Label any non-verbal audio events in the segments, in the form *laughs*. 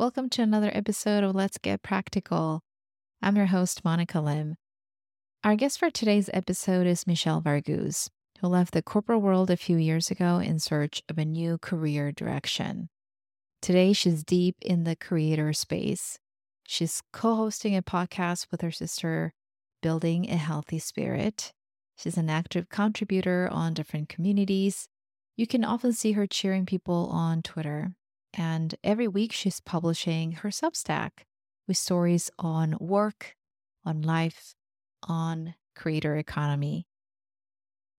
Welcome to another episode of Let's Get Practical. I'm your host, Monica Lim. Our guest for today's episode is Michelle Varghoose, who left the corporate world a few years ago in search of a new career direction. Today, she's deep in the creator space. She's co hosting a podcast with her sister, Building a Wealthy Spirit. She's an active contributor on different communities. You can often see her cheering people on Twitter and every week she's publishing her Substack with stories on work, on life, on creator economy.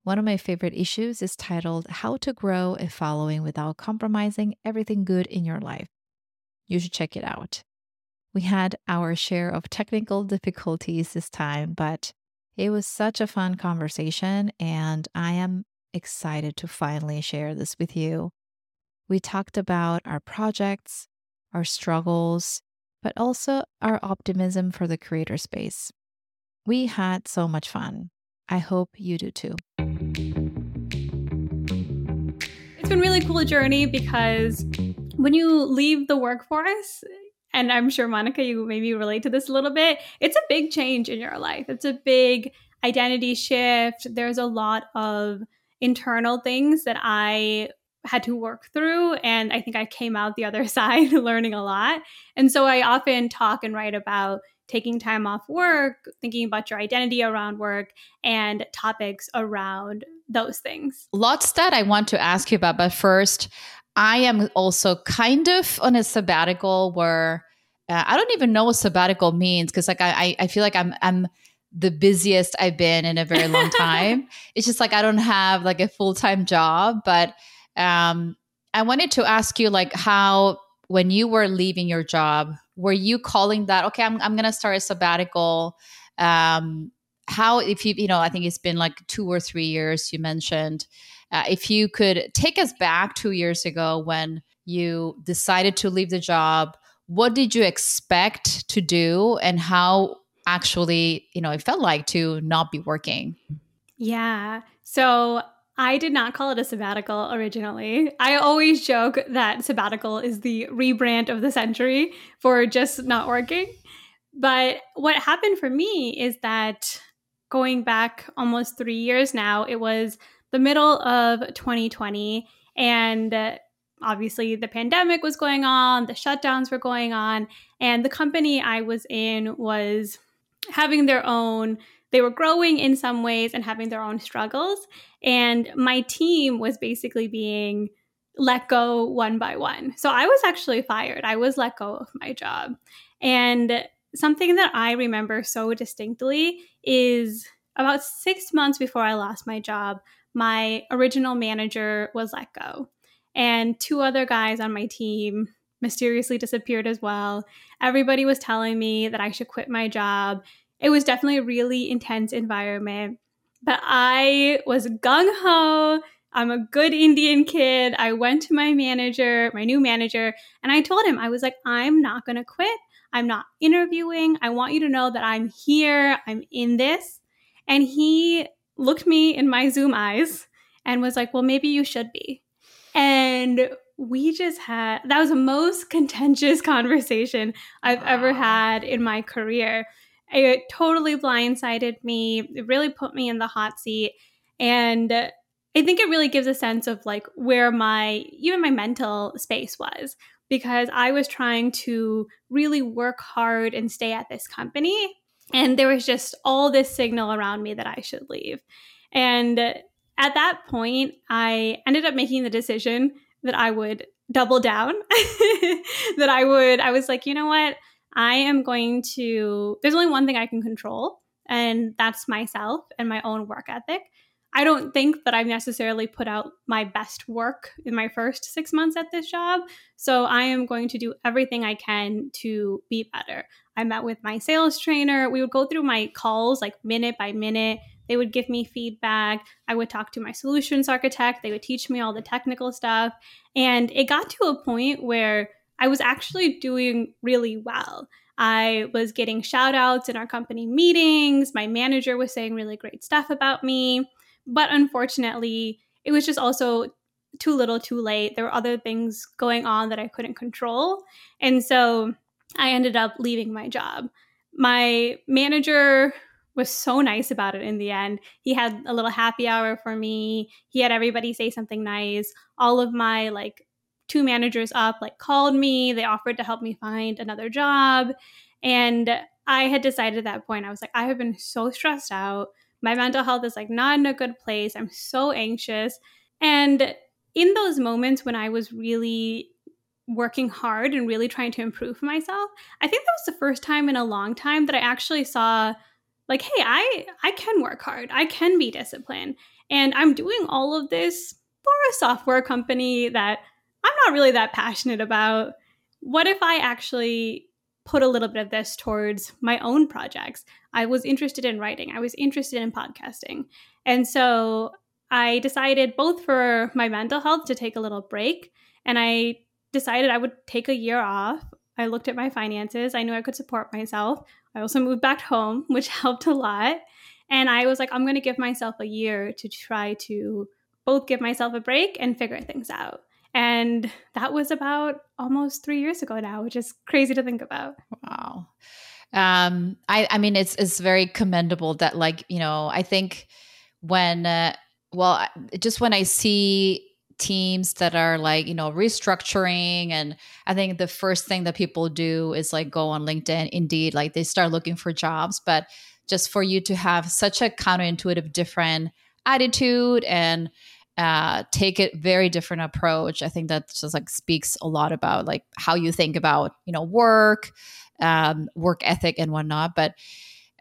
One of my favorite issues is titled How to Grow a Following Without Compromising Everything Good in Your Life. You should check it out. We had our share of technical difficulties this time, but it was such a fun conversation, and I am excited to finally share this with you. We talked about our projects, our struggles, but also our optimism for the creator space. We had so much fun. I hope you do too. It's been really cool journey because when you leave the workforce, and I'm sure Monica, you maybe relate to this a little bit, it's a big change in your life. It's a big identity shift. There's a lot of internal things that I had to work through. And I think I came out the other *laughs* side learning a lot. And so I often talk and write about taking time off work, thinking about your identity around work, and topics around those things. Lots that I want to ask you about. But first, I am also kind of on a sabbatical where uh, I don't even know what sabbatical means because like I, I feel like I'm I'm the busiest I've been in a very long *laughs* time. it's just like I don't have like a full time job, but um, I wanted to ask you, like, how when you were leaving your job, were you calling that okay? I'm I'm gonna start a sabbatical. Um, how if you you know I think it's been like two or three years. You mentioned uh, if you could take us back two years ago when you decided to leave the job. What did you expect to do, and how actually you know it felt like to not be working? Yeah. So I did not call it a sabbatical originally. I always joke that sabbatical is the rebrand of the century for just not working. But what happened for me is that going back almost three years now, it was the middle of 2020. And uh, obviously, the pandemic was going on, the shutdowns were going on, and the company I was in was having their own they were growing in some ways and having their own struggles. And my team was basically being let go one by one. So I was actually fired. I was let go of my job. And something that I remember so distinctly is about six months before I lost my job, my original manager was let go. And two other guys on my team mysteriously disappeared as well. Everybody was telling me that I should quit my job it was definitely a really intense environment. But I was gung ho. I'm a good Indian kid. I went to my manager, my new manager, and I told him, I was like, I'm not going to quit. I'm not interviewing. I want you to know that I'm here. I'm in this. And he looked me in my Zoom eyes and was like, Well, maybe you should be. And we just had that was the most contentious *laughs* conversation I've wow. ever had in my career it totally blindsided me. It really put me in the hot seat. And I think it really gives a sense of like where my, even my mental space was, because I was trying to really work hard and stay at this company. And there was just all this signal around me that I should leave. And at that point, I ended up making the decision that I would double down, *laughs* that I would, I was like, you know what? I am going to, there's only one thing I can control, and that's myself and my own work ethic. I don't think that I've necessarily put out my best work in my first six months at this job. So I am going to do everything I can to be better. I met with my sales trainer. We would go through my calls like minute by minute. They would give me feedback. I would talk to my solutions architect. They would teach me all the technical stuff. And it got to a point where I was actually doing really well. I was getting shout outs in our company meetings. My manager was saying really great stuff about me. But unfortunately, it was just also too little, too late. There were other things going on that I couldn't control. And so I ended up leaving my job. My manager was so nice about it in the end. He had a little happy hour for me. He had everybody say something nice. All of my like two managers up like called me. They offered to help me find another job. And I had decided at that point, I was like, I have been so stressed out. My mental health is like not in a good place. I'm so anxious. And in those moments when I was really working hard and really trying to improve myself, I think that was the first time in a long time that I actually saw like, hey, I I can work hard. I can be disciplined. And I'm doing all of this for a software company that I'm not really that passionate about. What if I actually put a little bit of this towards my own projects? I was interested in writing, I was interested in podcasting. And so I decided both for my mental health to take a little break, and I decided I would take a year off. I looked at my finances. I knew I could support myself. I also moved back home, *laughs* which helped a lot. And I was like, I'm going to give myself a year to try to both give myself a break and figure things out. And that was about almost three years ago now, which is crazy to think about. Wow. Um, I, I mean, it's, it's very commendable that like, you know, I think when, uh, well, just when I see teams that are like you know restructuring and i think the first thing that people do is like go on linkedin indeed like they start looking for jobs but just for you to have such a counterintuitive different attitude and uh, take a very different approach i think that just like speaks a lot about like how you think about you know work um, work ethic and whatnot but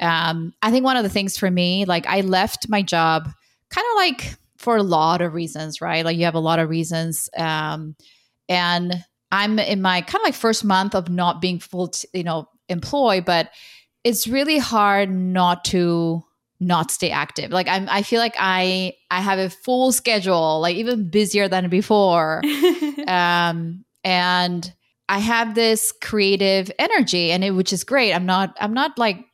um, i think one of the things for me like i left my job kind of like for a lot of reasons, right? Like you have a lot of reasons. Um, and I'm in my kind of like first month of not being full, t- you know, employed, but it's really hard not to not stay active. Like I'm, I feel like I, I have a full schedule, like even busier than before. *laughs* um, and I have this creative energy and it, which is great. I'm not, I'm not like,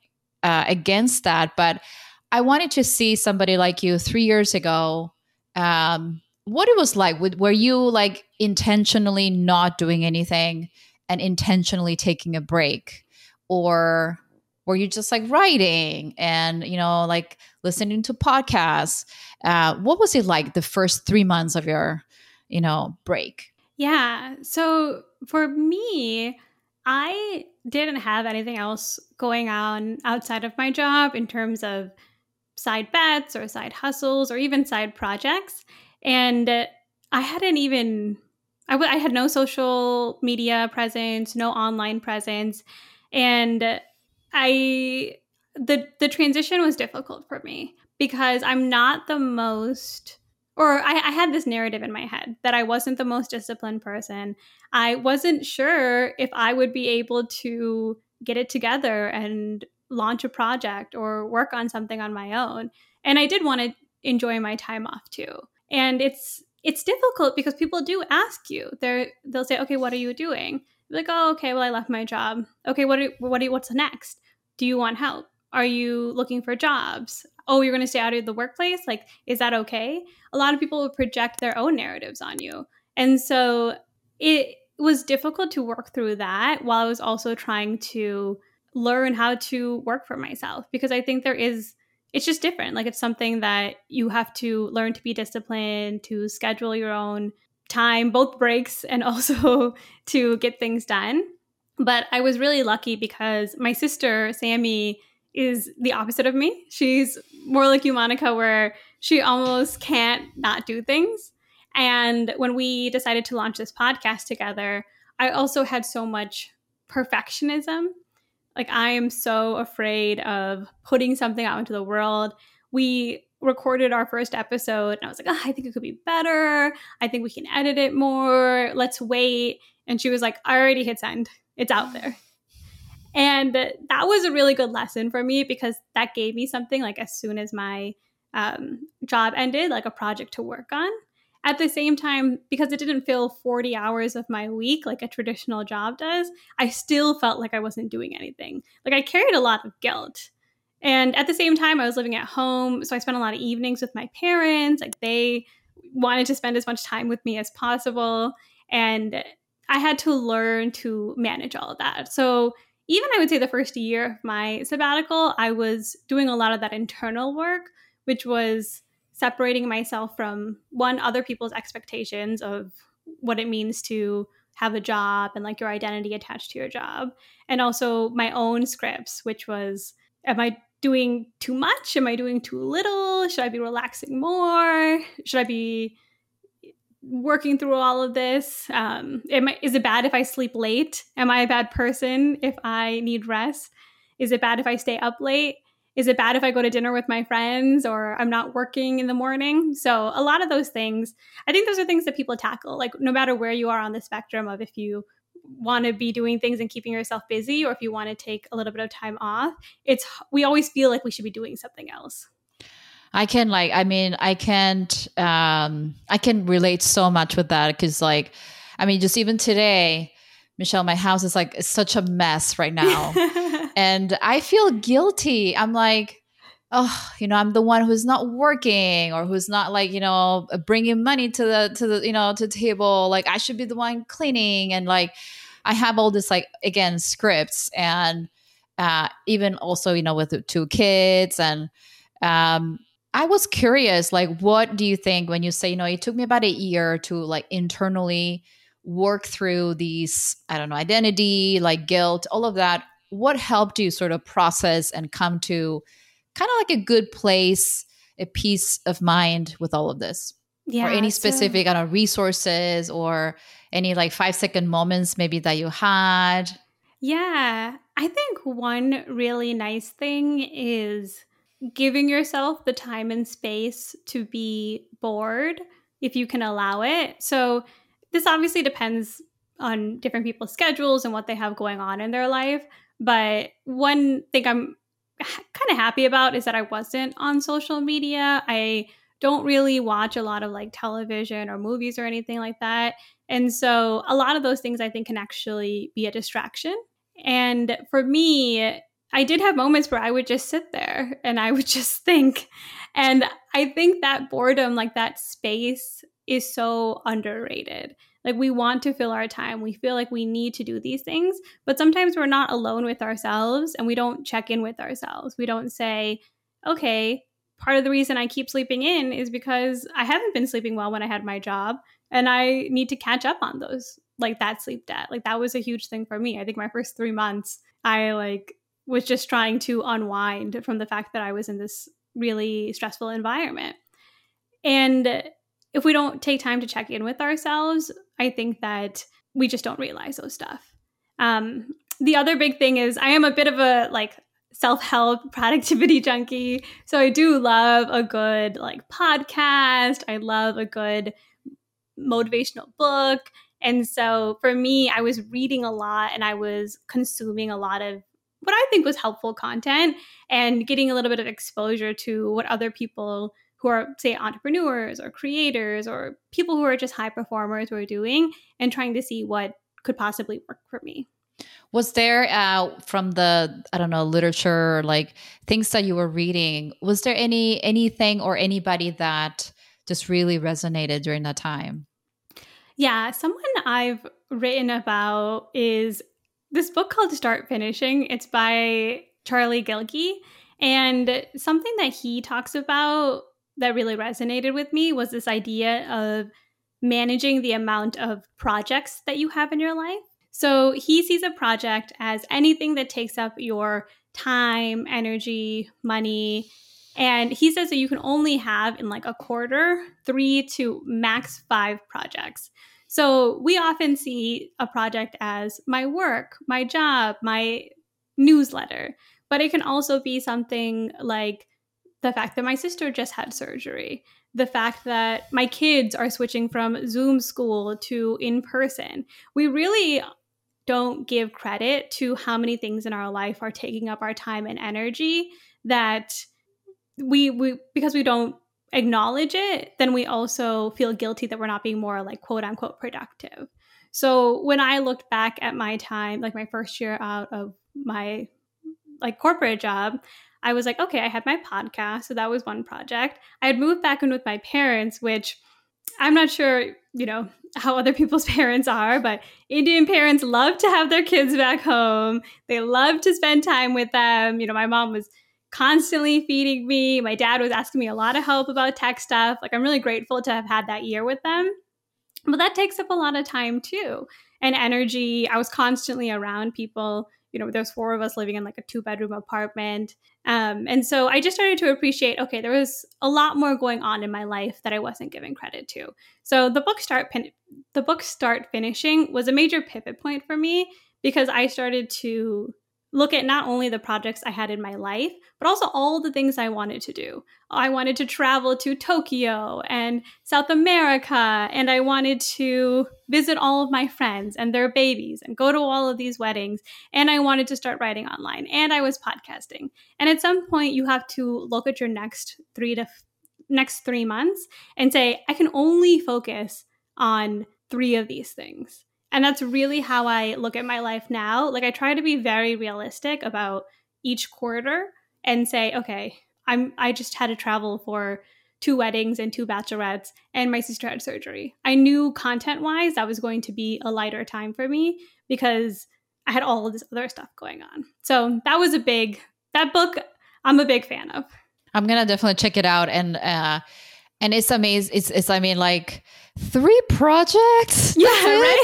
uh, against that, but I wanted to see somebody like you three years ago um, what it was like. Were you like intentionally not doing anything and intentionally taking a break, or were you just like writing and you know like listening to podcasts? Uh, what was it like the first three months of your you know break? Yeah. So for me, I didn't have anything else going on outside of my job in terms of side bets or side hustles or even side projects. And I hadn't even, I, w- I had no social media presence, no online presence. And I, the, the transition was difficult for me because I'm not the most, or I, I had this narrative in my head that I wasn't the most disciplined person. I wasn't sure if I would be able to get it together and launch a project or work on something on my own. And I did want to enjoy my time off too. And it's it's difficult because people do ask you. They're they'll say, "Okay, what are you doing?" You're like, "Oh, okay, well I left my job." Okay, what are, what are, what's next? Do you want help? Are you looking for jobs? Oh, you're going to stay out of the workplace? Like, is that okay? A lot of people will project their own narratives on you. And so it was difficult to work through that while I was also trying to learn how to work for myself because I think there is it's just different. Like it's something that you have to learn to be disciplined, to schedule your own time, both breaks and *laughs* also to get things done. But I was really lucky because my sister, Sammy, is the opposite of me. She's more like you, Monica, where she almost can't not do things. And when we decided to launch this podcast together, I also had so much perfectionism like I am so afraid of putting something out into the world. We recorded our first episode and I was like, oh, I think it could be better. I think we can edit it more. Let's wait. And she was like, I already hit send. It's out there. And that was a really good lesson for me because that gave me something like as soon as my um, job ended, like a project to work on at the same time, because it didn't fill 40 hours of my week like a traditional job does, I still felt like I wasn't doing anything. Like I carried a lot of guilt. And at the same time, I was living at home. So I spent a lot of evenings with my parents. Like they, wanted to spend as much time with me as possible. And I had to learn to manage all of that. So even I would say the first year of my sabbatical, I was doing a lot of that internal work, which was separating myself from one, other people's expectations of what it means to have a job and like your identity attached to your job, and also my own scripts, which was, am I doing too much? Am I doing too little? Should I be relaxing more? Should I be working through all of this? Um, I, is it bad if I sleep late? Am I a bad person if I need rest? Is it bad if I stay up late? Is it bad if I go to dinner with my friends or I'm not working in the morning? So, a lot of those things, I think those are things that people tackle. Like, no matter where you are on the spectrum of if you want to be doing things and keeping yourself busy or if you want to take a little bit of time off, it's we always feel like we should be doing something else. I can like I mean I can't um I can relate so much with that because like I mean just even today Michelle my house is like such a mess right now. *laughs* And I feel guilty. I'm like oh you know I'm the one who's not working or who's not like you know bringing money to the to the you know to the table. Like I should be the one cleaning. And like I have all this like again scripts and uh even also you know with the two kids and um I was curious, like, what do you think when you say, you know, it took me about a year to like internally work through these, I don't know, identity, like guilt, all of that. What helped you sort of process and come to kind of like a good place, a peace of mind with all of this? Yeah, or any specific, so- I don't know, resources or any like five second moments maybe that you had? Yeah, I think one really nice thing is giving yourself the time and space to be bored if you can allow it. So, this obviously depends on different people's schedules and what they have going on in their life. But one thing I'm kind of happy about is that I wasn't on social media. I don't really watch a lot of like television or movies or anything like that. And so a lot of those things I think can actually be a distraction. And for me, I did have moments where I would just sit there and I would *laughs* just think. And I think that boredom, like that space, is so underrated. Like we want to fill our time. We feel like we need to do these things, but sometimes we're not alone with ourselves and we don't check in with ourselves. We don't say, okay, part of the reason I keep sleeping in is because I haven't been sleeping well when I had my job and I need to catch up on those like that sleep debt. Like that was a huge thing for me. I think my first 3 months I like was just trying to unwind from the fact that I was in this really stressful environment. And if we don't take time to check in with ourselves, I think that we just don't realize those stuff. Um, the other big thing is I am a bit of a like self-help *laughs* productivity junkie. So I do love a good like podcast. I love a good motivational book. And so for me, I was reading a lot and I was consuming a lot of what I think was helpful content and getting a little bit of exposure to what other people who are say entrepreneurs or creators or people who are just high performers were doing and trying to see what could possibly work for me. Was there uh, from the I don't know literature like things that you were reading? Was there any anything or anybody that just really resonated during that time? Yeah, someone I've written about is this book called Start Finishing. It's by Charlie Gilkey. And something that he talks about that really resonated with me was this idea of managing the amount of projects that you have in your life. So he sees a project as anything that takes up your time, energy, money. And he says that you can only have in like a quarter three to max five projects. So we often see a project as my work, my job, my newsletter, but it can also be something like the fact that my sister just had surgery, the fact that my kids are switching from Zoom school to in person. We really don't give credit to how many things in our life are taking up our time and energy that we we because we don't acknowledge it, then we also feel guilty that we're not being more like quote unquote productive. So when I looked back at my time, like my first year out of my like corporate job, I was like, okay, I had my podcast, so that was one project. I had moved back in with my parents, which I'm not sure, you know, how other people's *laughs* parents are, but Indian parents love to have their kids back home. They love to spend time with them. You know, my mom was constantly feeding me. My dad was asking me a lot of help about tech stuff. Like, I'm really grateful to have had that year with them. But that takes up a lot of time too and energy. I was constantly around people. You know, there's four of us living in like a two bedroom apartment. Um, and so I just started to appreciate okay, there was a lot more going on in my life that I wasn't giving credit to. So the book start pin- the book start finishing was a major pivot point for me because I started to look at not only the projects I had in my life, but also all the things I wanted to do. I wanted to travel to Tokyo and South America, and I wanted to visit all of my friends and their babies and go to all of these weddings. And I wanted to start writing online, and I was podcasting. And at some point, you have to look at your next three to f- next three months and say, I can only focus on three of these things. And that's really how I look at my life now. Like I try to be very realistic about each quarter and say, okay, I'm I just had to travel for two weddings and two bachelorettes and my sister had surgery. I knew content-wise that was going to be a lighter time for me because I had all of this other stuff going on. So that was a big that book I'm a big fan of. I'm gonna definitely check it out and uh and it's amazing. It's it's I mean like three projects. *laughs* Yeah, right.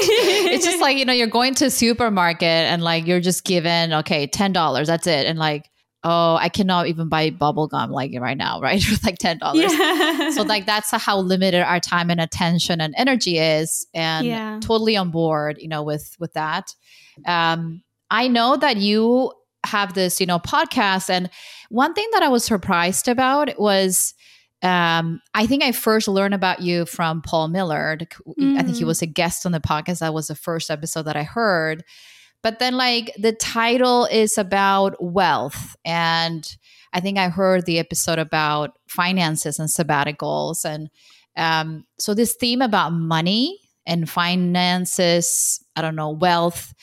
it's just like you know you're going to a supermarket and like you're just given okay ten dollars. That's it. And like oh I cannot even buy bubble gum like right now right *laughs* with like ten dollars. Yeah. So like that's how limited our time and attention and energy is, and Yeah. totally on board. You know with with that. Um, I know that you have this you know podcast and one thing that I was surprised about was um, I think I first learned about you from Paul Millerd. I think he Mm. was a guest on the podcast. That was the first episode that I heard. But then, like, the title is about wealth. And I think I heard the episode about finances and sabbaticals. And um, so, this theme about money and finances, I don't know, wealth.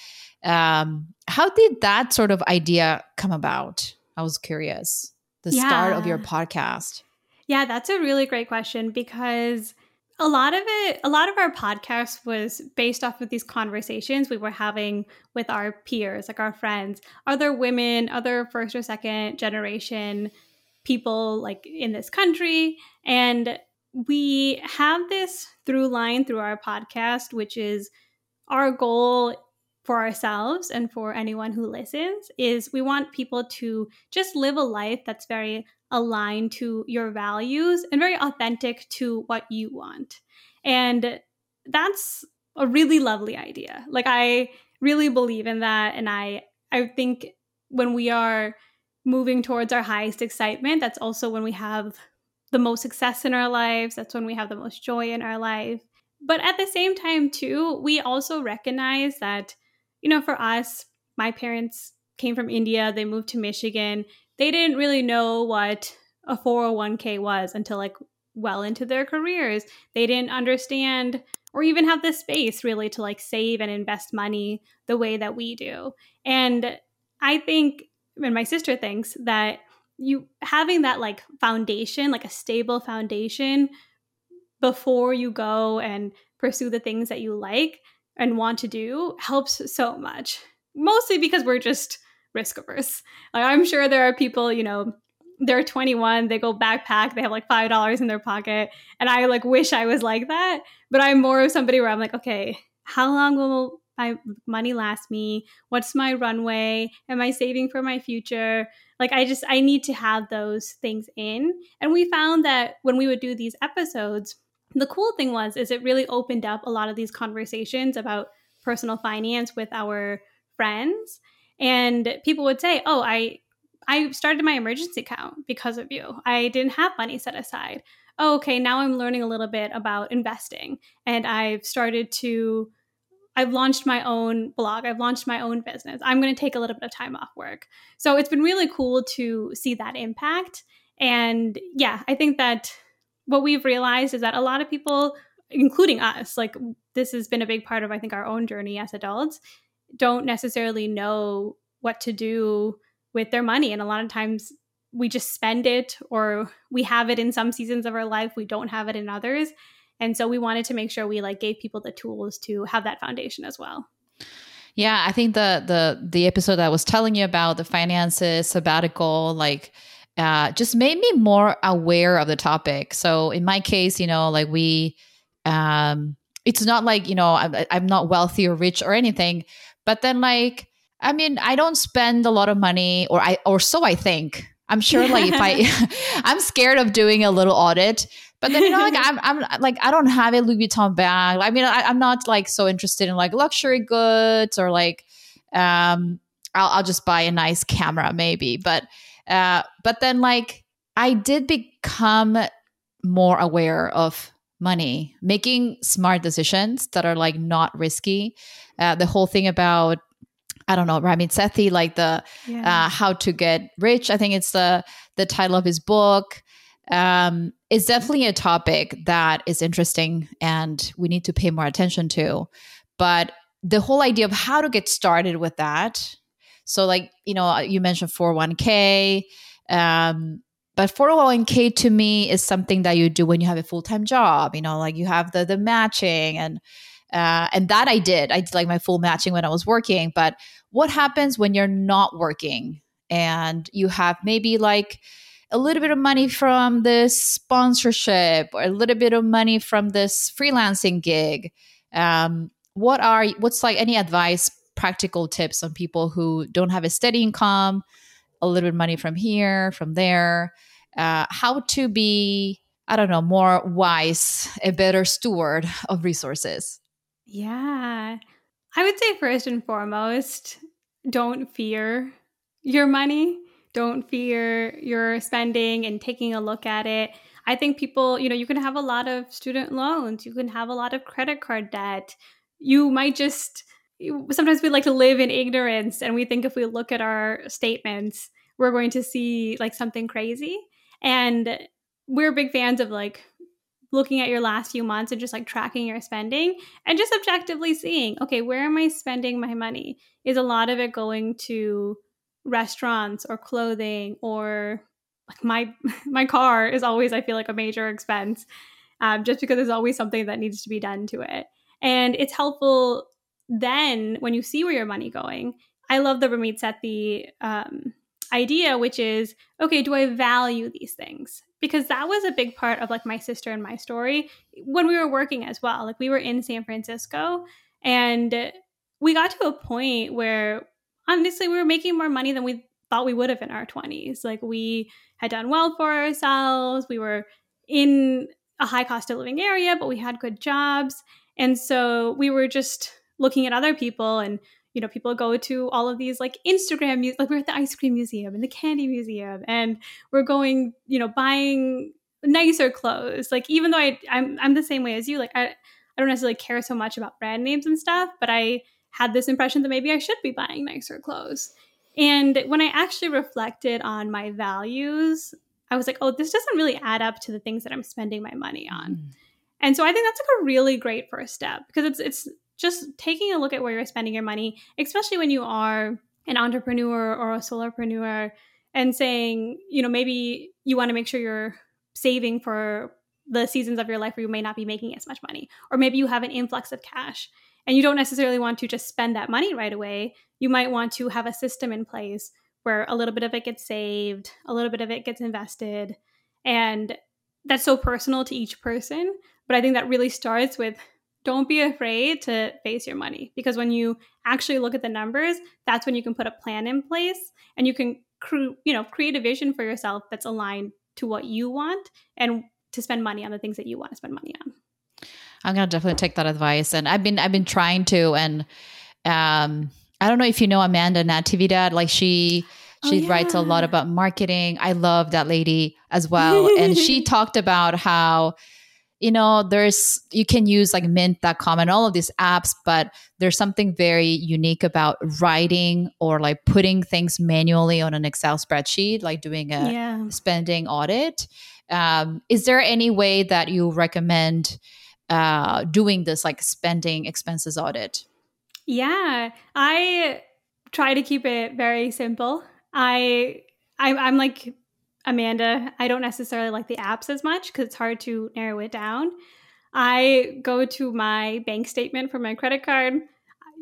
Um, how did that sort of idea come about? I was curious. The start of your podcast. Yeah, that's a really great question because a lot of it, a lot of our podcast was based off of these conversations we were having with our peers, like our friends, other women, other first or second generation people like in this country. And we have this through line through our podcast, which is our goal for ourselves and for anyone who listens is we want people to just live a life that's very aligned to your values and very authentic to what you want. And that's a really lovely idea. Like I really believe in that and I I think when we are moving towards our highest excitement, that's also when we have the most success in our lives, that's when we have the most joy in our life. But at the same time too, we also recognize that you know, for us, my parents came from India, they moved to Michigan. They didn't really know what a 401k was until like well into their careers. They didn't understand or even have the space really to like save and invest money the way that we do. And I think and my sister thinks that you having that like foundation, like a stable foundation before you go and pursue the things that you like and want to do helps so much. Mostly because we're just risk averse. Like I'm sure there are people, you know, they're 21, they go backpack, they have like five dollars in their pocket, and I like wish I was like that. But I'm more of somebody where I'm like, okay, how long will my money last me? What's my runway? Am I saving for my future? Like I just I need to have those things in. And we found that when we would do these episodes, the cool thing was is it really opened up a lot of these conversations about personal finance with our friends and people would say oh i i started my emergency account because of you. I didn't have money set aside. Oh, okay now i'm learning a little bit about investing. And i've started to i've launched my own blog. I've launched my own business. I'm going to take a little bit of time off work. So it's been really cool to see that impact. And yeah i think that what we've realized is that a lot of people, including us, like this has been a big part of, I think, our own journey as adults, don't necessarily know what to do with their money. And a lot of times we just spend it or we have it in some seasons of our life, we don't have it in others. And so we wanted to make sure we like gave people the tools to have that foundation as well. Yeah, I think the the the episode I was telling you about the finances sabbatical like uh, just made me more aware of the topic. So in my case, you know, like we um it's not like, you know, I'm, I'm not wealthy or rich or anything, but then like I mean, I don't spend a lot of money or I or so I think. I'm sure like if I *laughs* *laughs* I'm scared of doing a little audit but then you know, like I'm, I'm like I don't have a Louis Vuitton bag. I mean, I, am not like so interested in like luxury goods or like, um, I'll, I'll just buy a nice camera maybe. But, uh, but then like I did become more aware of money, making smart decisions that are like not risky. Uh, the whole thing about I don't know, Ramit Sethi, like the yeah. uh, how to get rich. I think it's the the title of his book um, is definitely a topic that is interesting and we need to pay more attention to. But the whole idea of how to get started with that. So, like, you know, you mentioned 401k. Um, but 401k to me is something that you do when you have a full time job, you know, like you have the, the matching and, uh, and that I did. I did like my full matching when I was working. But what happens when you're not working and you have maybe like, a little bit of money from this sponsorship or a little bit of money from this freelancing gig um, what are what's like any advice practical tips on people who don't have a steady income a little bit of money from here from there uh, how to be i don't know more wise a better steward of resources yeah i would say first and foremost don't fear your money don't fear your spending and taking a look at it. I think people, you know, you can have a lot of student loans, you can have a lot of credit card debt. You might just sometimes we like to live in ignorance and we think if we look at our statements, we're going to see like something crazy. And we're big fans of like looking at your last few months and just like tracking your spending and just objectively seeing, okay, where am I spending my money? Is a lot of it going to restaurants or clothing or like my *laughs* my car is always I feel like a major expense um, just because there's always something that needs to be done to it. And it's helpful then when you see where your money going. I love the Ramit Sethi um, idea, which is okay, do I value these things? Because that was a big part of like my sister and my story when we were working as well. Like we were in San Francisco and we got to a point where honestly, we were making more money than we thought we would have in our 20s. Like we had done well for ourselves. We were in a high cost of living area, but we had good jobs. And so we were just looking at other people and you know people go to all of these like instagram like we're at the ice cream museum and the candy museum and we're going you know buying nicer clothes like even though I, I'm, I'm the same way as you like I, I don't necessarily care so much about brand names and stuff but i had this impression that maybe I should be buying nicer clothes. And when I actually reflected on my values, I was like, oh, this doesn't really add up to the things that I'm spending my money on. Mm. And so I think that's like a really great first step because it's it's just taking a look at where you're spending your money, especially when you are an entrepreneur or a solopreneur and saying, you know, maybe you want to make sure you're saving for the seasons of your life where you may not be making as much money, or maybe you have an influx of cash and you don't necessarily want to just spend that money right away. You might want to have a system in place where a little bit of it gets saved, a little bit of it gets invested. And that's so personal to each person. But I think that really starts with don't be afraid to face your money because when you actually look at the numbers, that's when you can put a plan in place and you can cre- you know create a vision for yourself that's aligned to what you want and to spend money on the things that you want to spend money on. I'm gonna definitely take that advice, and I've been I've been trying to, and um, I don't know if you know Amanda Natividad, like she she oh, yeah. writes a lot about marketing. I love that lady as well, and she *laughs* talked about how you know there's you can use like mint.com and all of these apps but there's something very unique about writing or like putting things manually on an excel spreadsheet like doing a yeah. spending audit um, is there any way that you recommend uh, doing this like spending expenses audit? Yeah, I try to keep it very simple. I I'm, I'm like Amanda. I don't necessarily like the apps as much because it's hard to narrow it down. I go to my bank statement for my credit card.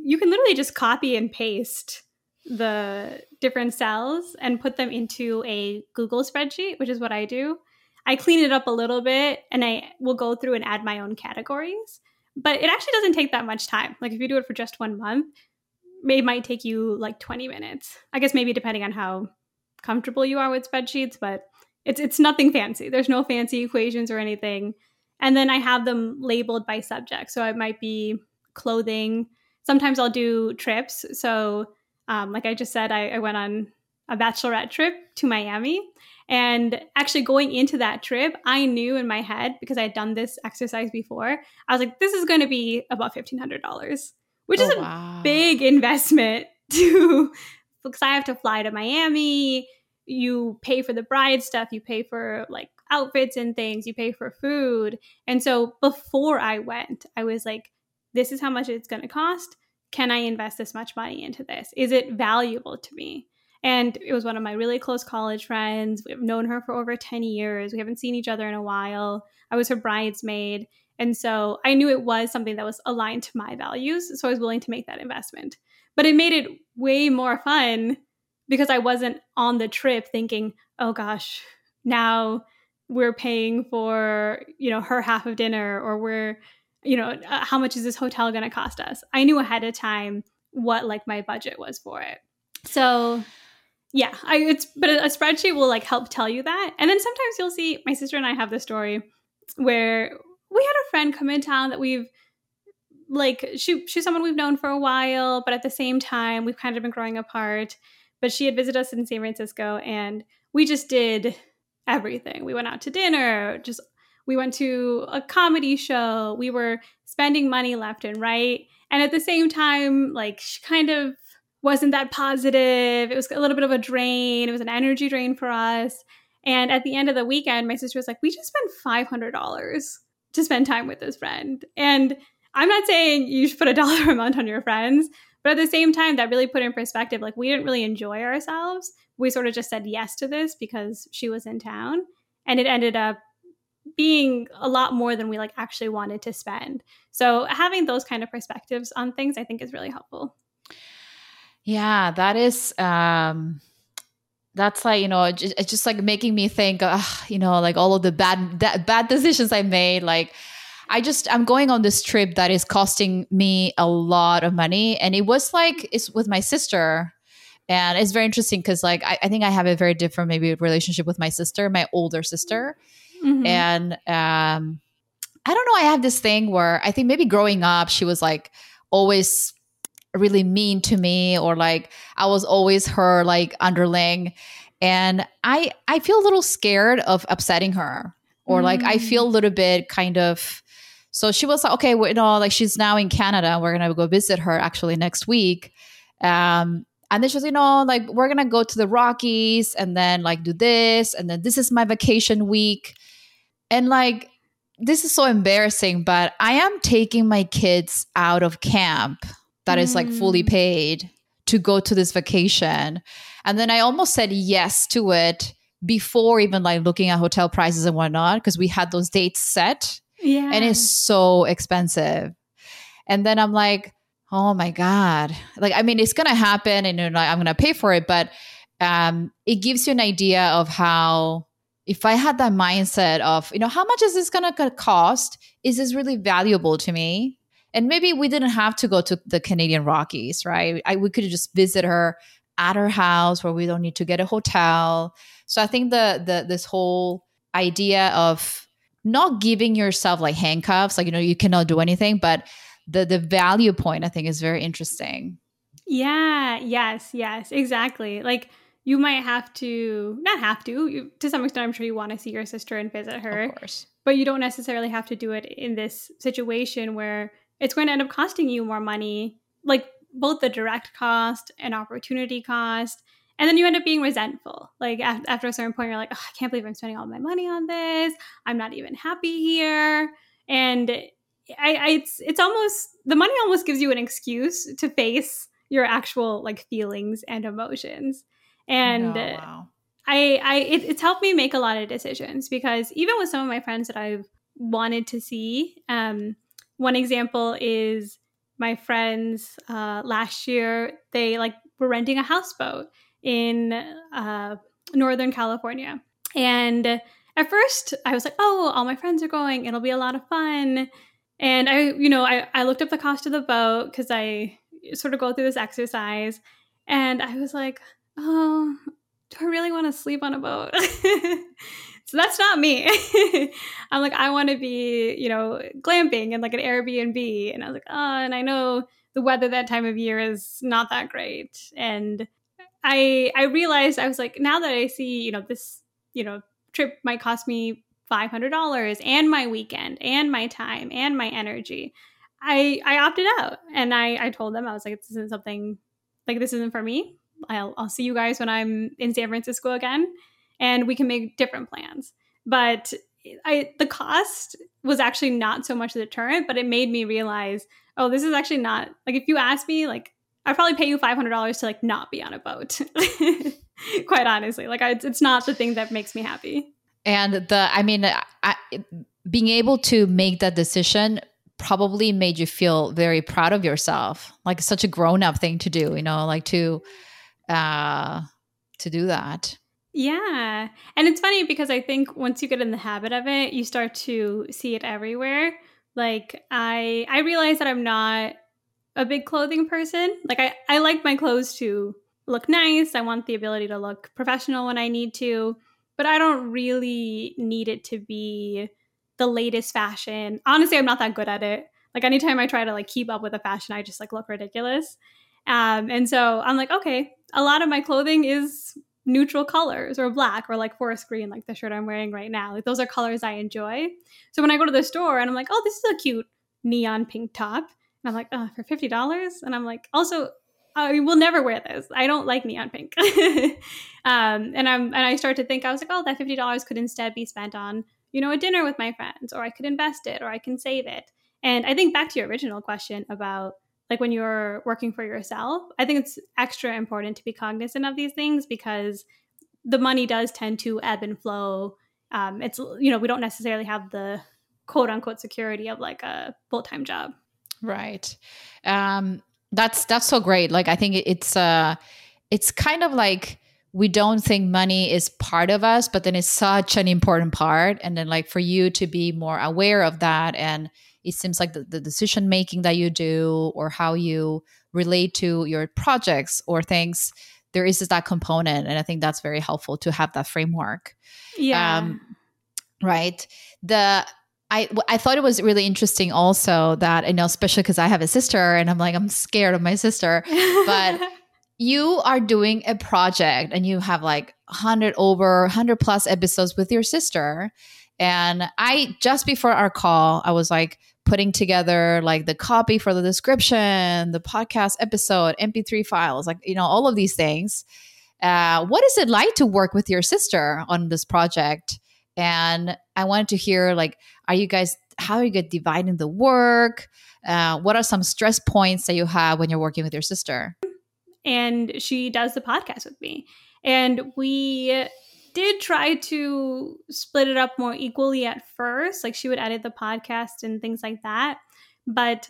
You can literally just copy and paste the different cells and put them into a Google spreadsheet, which is what I do. I clean it up a little bit and I will go through and add my own categories. But it actually doesn't take that much time. Like if you do it for just one month, it might take you like 20 minutes. I guess maybe depending on how comfortable you are with spreadsheets, but it's it's nothing fancy. There's no fancy equations or anything. And then I have them labeled by subject. So it might be clothing. Sometimes I'll do trips. So um, like I just said, I, I went on a bachelorette trip to Miami. And actually, going into that trip, I knew in my head because I had done this exercise before. I was like, this is going to be about $1,500, which oh, is a wow. big investment *laughs* to, because I have to fly to Miami. You pay for the bride stuff, you pay for like outfits and things, you pay for food. And so before I went, I was like, this is how much it's going to cost. Can I invest this much money into this? Is it valuable to me? And it was one of my really close college friends. We've known her for over 10 years. We haven't seen each other in a while. I was her bridesmaid. And so I knew it was something that was aligned to my values. So I was willing to make that investment. But it made it way more fun because I wasn't on the trip thinking, oh gosh, now we're paying for, you know, her half of dinner or we're, you know, uh, how much is this hotel going to cost us? I knew ahead of time what like my budget was for it. So yeah, I it's but a, spreadsheet will like help tell you that. And then sometimes you'll see my sister and I have this story where we had a friend come in town that we've like she she's someone we've known for a while, but at the same time we've kind of been growing apart. But she had visited us in San Francisco and we just did everything. We went out to dinner, just we went to a comedy show. We were spending money left and right. And at the same time, like she kind of wasn't that positive. It was a little bit of a drain. It was an energy drain for us. And at the end of the weekend, my sister was like, we just spent $500 to spend time with this friend. And I'm not saying you should put a *laughs* dollar amount on your friends, but at the same time, that really put in perspective like, we didn't really enjoy ourselves. We sort of just said yes to this because she was in town. And it ended up being a lot more than we like actually wanted to spend. So having those kind of perspectives on things, I think, is really helpful. Yeah, that is um that's like, you know, it's just like making me think, you know, like all of the bad bad decisions I made like I just I'm going on this trip that is costing me a lot of money and it was like it's with my sister and it's very interesting because like I, I, think I have a very different maybe relationship with my sister, my older sister. Mm-hmm. And um I don't know, I have this thing where I think maybe growing up she was like always really mean to me or like I was always her like underling and I I feel a little scared of upsetting her or like I feel a mm. little bit kind of so she was like okay well, you know like she's now in Canada we're going to go visit her actually next week um and then she was you know like we're going to go to the Rockies and then like do this and then this is my vacation week and like this is so embarrassing but I am taking my kids out of camp that mm. is like fully mm. paid to go to this vacation. And then I almost said yes to it before even like looking at hotel prices and whatnot, because we had those dates set. Yeah. And it's so expensive. And then I'm like, oh my God. Like, I mean, it's gonna happen and you know, I'm gonna pay for it, but um, it gives you an idea of how if I had that mindset of, you know, how much is this gonna cost? Is this really valuable to me? and maybe we didn't have to go to the Canadian Rockies, right? I, we could just visit her at her house where we don't need to get a hotel. So I think the the this whole idea of not giving yourself like handcuffs, like you know you cannot do anything, but the the value point I think is very interesting. Yeah. Yes. Yes. Exactly. Like you might have to not have to you, to some extent i'm sure you want to see your sister and visit her of course but you don't necessarily have to do it in this situation where it's going to end up costing you more money, like both the direct cost and opportunity cost. And then you end up being resentful. Like after a certain point, you're like, oh, I can't believe I'm spending all my money on this. I'm not even happy here. And I, I, it's it's almost the money almost gives you an excuse to face your actual like feelings and emotions. And oh, wow. I, I it, it's helped me make a lot of decisions because even with some of my friends that I've wanted to see. Um, one example is my friends uh, last year. They like were renting a houseboat in uh, Northern California, and at first I was like, "Oh, all my friends are going. It'll be a lot of fun." And I, you know, I, I looked up the cost of the boat because I sort of go through this exercise, and I was like, "Oh, do I really want to sleep on a boat?" *laughs* so that's not me. *laughs* I'm like, I want to be, you know, glamping and like an Airbnb. And I was like, oh, and I know the weather that time of year is not that great. And I I realized I was like, now that I see, you know, this, you know, trip might cost me five hundred dollars and my weekend and my time and my energy. I I opted out and I I told them I was like, this isn't something like this isn't for me. I'll I'll see you guys when I'm in San Francisco again and we can make different plans. But I the cost was actually not so much the deterrent, but it made me realize, oh, this is actually not like if you ask me, like I'd probably pay you five hundred dollars to like not be on a boat. *laughs* Quite honestly, like I, it's not the thing that makes me happy. And the, I mean, I, being able to make that decision probably made you feel very proud of yourself, like such a grown up thing to do, you know, like to, uh, to do that. Yeah. And it's funny because I think once you get in the habit of it, you start to see it everywhere. Like I I realize that I'm not a big clothing person. Like I I like my clothes to look nice. I want the ability to look professional when I need to, but I don't really need it to be the latest fashion. Honestly, I'm not that good at it. Like anytime I try to like keep up with a fashion, I just like look ridiculous. Um, and so I'm like, okay, a lot of my clothing is neutral colors or black or like forest green, like the shirt I'm wearing right now. Like those are colors I enjoy. So when I go to the store and I'm like, oh, this is a cute neon pink top, and I'm like, oh, for fifty dollars, and I'm like, also, I will never wear this. I don't like neon pink. *laughs* um, and I'm and I start to think I was like, oh, that fifty dollars could instead be spent on you know a dinner with my friends, or I could invest it, or I can save it. And I think back to your original question about like when you're working for yourself, I think it's extra important to be cognizant of these things because the money does tend to ebb and flow. Um, it's you know we don't necessarily have the quote unquote security of like a full time job. Right. Um, that's that's so great. Like I think it's uh it's kind of like we don't think money is part of us, but then it's such an important part. And then like for you to be more aware of that and it seems like the, the decision making that you do or how you relate to your projects or things there is that component and i think that's very helpful to have that framework yeah um, right the I, I thought it was really interesting also that I know especially because I have a sister and I'm like I'm scared of my sister but *laughs* you are doing a project and you have like 100 over 100 plus episodes with your sister and I just before our call, I was like putting together like the copy for the description, the podcast episode, MP3 files, like you know, all of these things. Uh, what is it like to work with your sister on this project? And I wanted to hear like, are you guys how are you get dividing the work? Uh, what are some stress points that you have when you're working with your sister? And she does the podcast with me. And we did try to split it up more equally at first. Like she would edit the podcast and things like that. But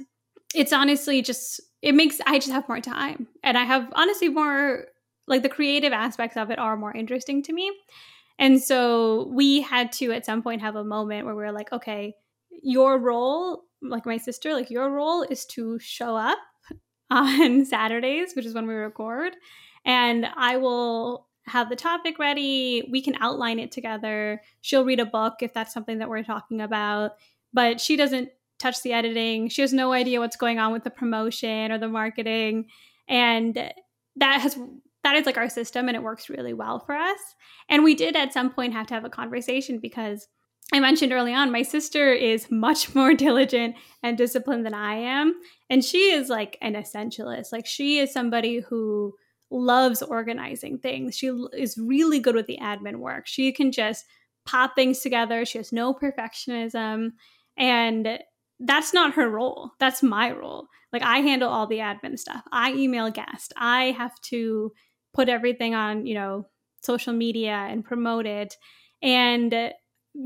it's honestly just, it makes, I just have more time. And I have honestly more, like the creative aspects of it are more interesting to me. And so we had to at some point have a moment where we were like, okay, your role, like my sister, like your role is to show up *laughs* on Saturdays, which is when we record. And I will have the topic ready. We can outline it together. She'll read a book if that's something that we're talking about, but she doesn't touch the editing. She has no idea what's going on with the promotion or the marketing. And that has that is like our system and it works really well for us. And we did at some point have to have a conversation because I mentioned early on, my sister is much *laughs* more diligent and disciplined than I am. And she is like an essentialist. Like she is somebody who loves organizing things. She is really good with the admin work. She can just pop things together. She has no perfectionism. And that's not her role. That's my role. Like I handle all the admin stuff. I email guests. I have to put everything on, you know, social media and promote it. And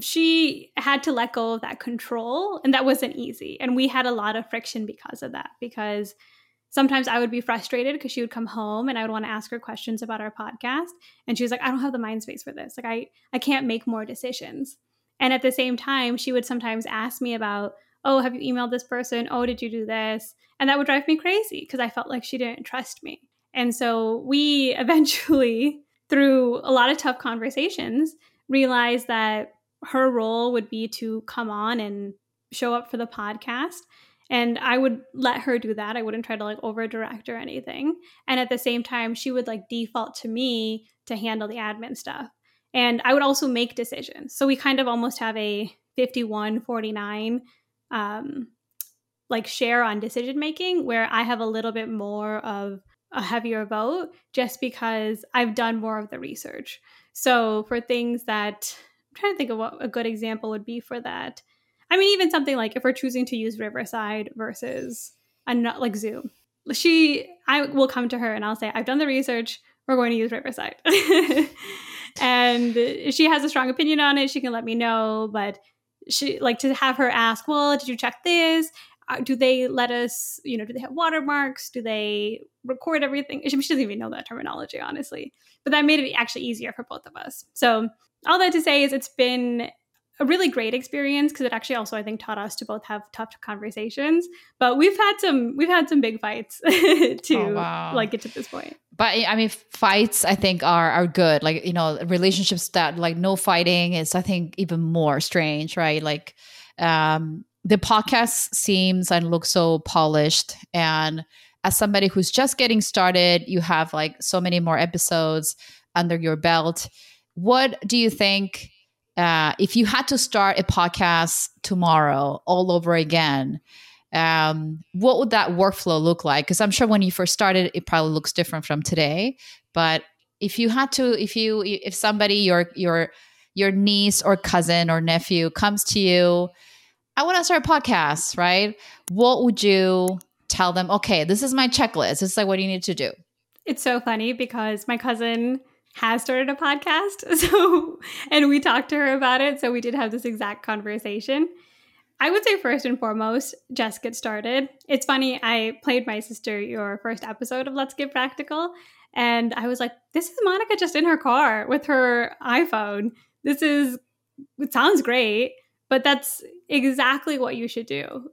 she had to let go of that control and that wasn't easy. And we had a lot of friction because of that because sometimes i would be frustrated because she would come home and i would want to ask her questions about our podcast and she was like i don't have the mind space for this. Like i i can't make more decisions. And at the same time she would sometimes ask me about oh have you emailed this person? Oh did you do this? And that would drive me crazy because i felt like she didn't trust me and so we *laughs* eventually through a lot of tough conversations realized that her role would be to come on and show up for the podcast. And i would let her do that. I wouldn't try to like over direct or anything. And at the same time she would like default to me to handle the admin stuff. And i would also make decisions. So we kind of almost have a 51 49 um like share on decision making where i have a little bit more of a heavier vote just because i've done more of the research so for things that I'm trying to think of what a good example would be for that. I mean, even something like if we're choosing to use Riverside versus a not like Zoom, she I will come to her and I'll say, I've done the research. We're going to use Riverside, *laughs* and she has a strong opinion on it. She can let me know, but she like to have her ask, well, did you check this? Uh, do they let us, you know, do they have watermarks? Do they record everything? *laughs* She doesn't even know that terminology, honestly. But that made it actually easier for both of us. So all that to say is it's been a really great experience because it actually also I think taught us to both have tough conversations. But we've had some we've had some big fights *laughs* to oh, wow. like get to this point. But I mean, fights I think are are good. Like you know, relationships that like no fighting is I think even more strange, right? Like um the podcast seems and looks so polished. And as somebody who's just getting started you have like so many more episodes under your belt. What do you think uh, if you had to start a podcast tomorrow all over again um, what would that workflow look like? Because i'm sure when you first started it probably looks different from today. But if you had to if you if somebody your your your niece or cousin or nephew comes to you i want to start a podcast right what would you tell them okay this is my checklist this is like what do you need to do it's so funny because my cousin has started a podcast. *laughs* So, and we talked to her about it. So, we did have this exact conversation. I would say, first and foremost, just get started. It's funny, I played my sister your first episode of Let's Get Practical. And I was like, this is Monica just in her car with her iPhone. This is, it sounds great, but that's exactly what you should do.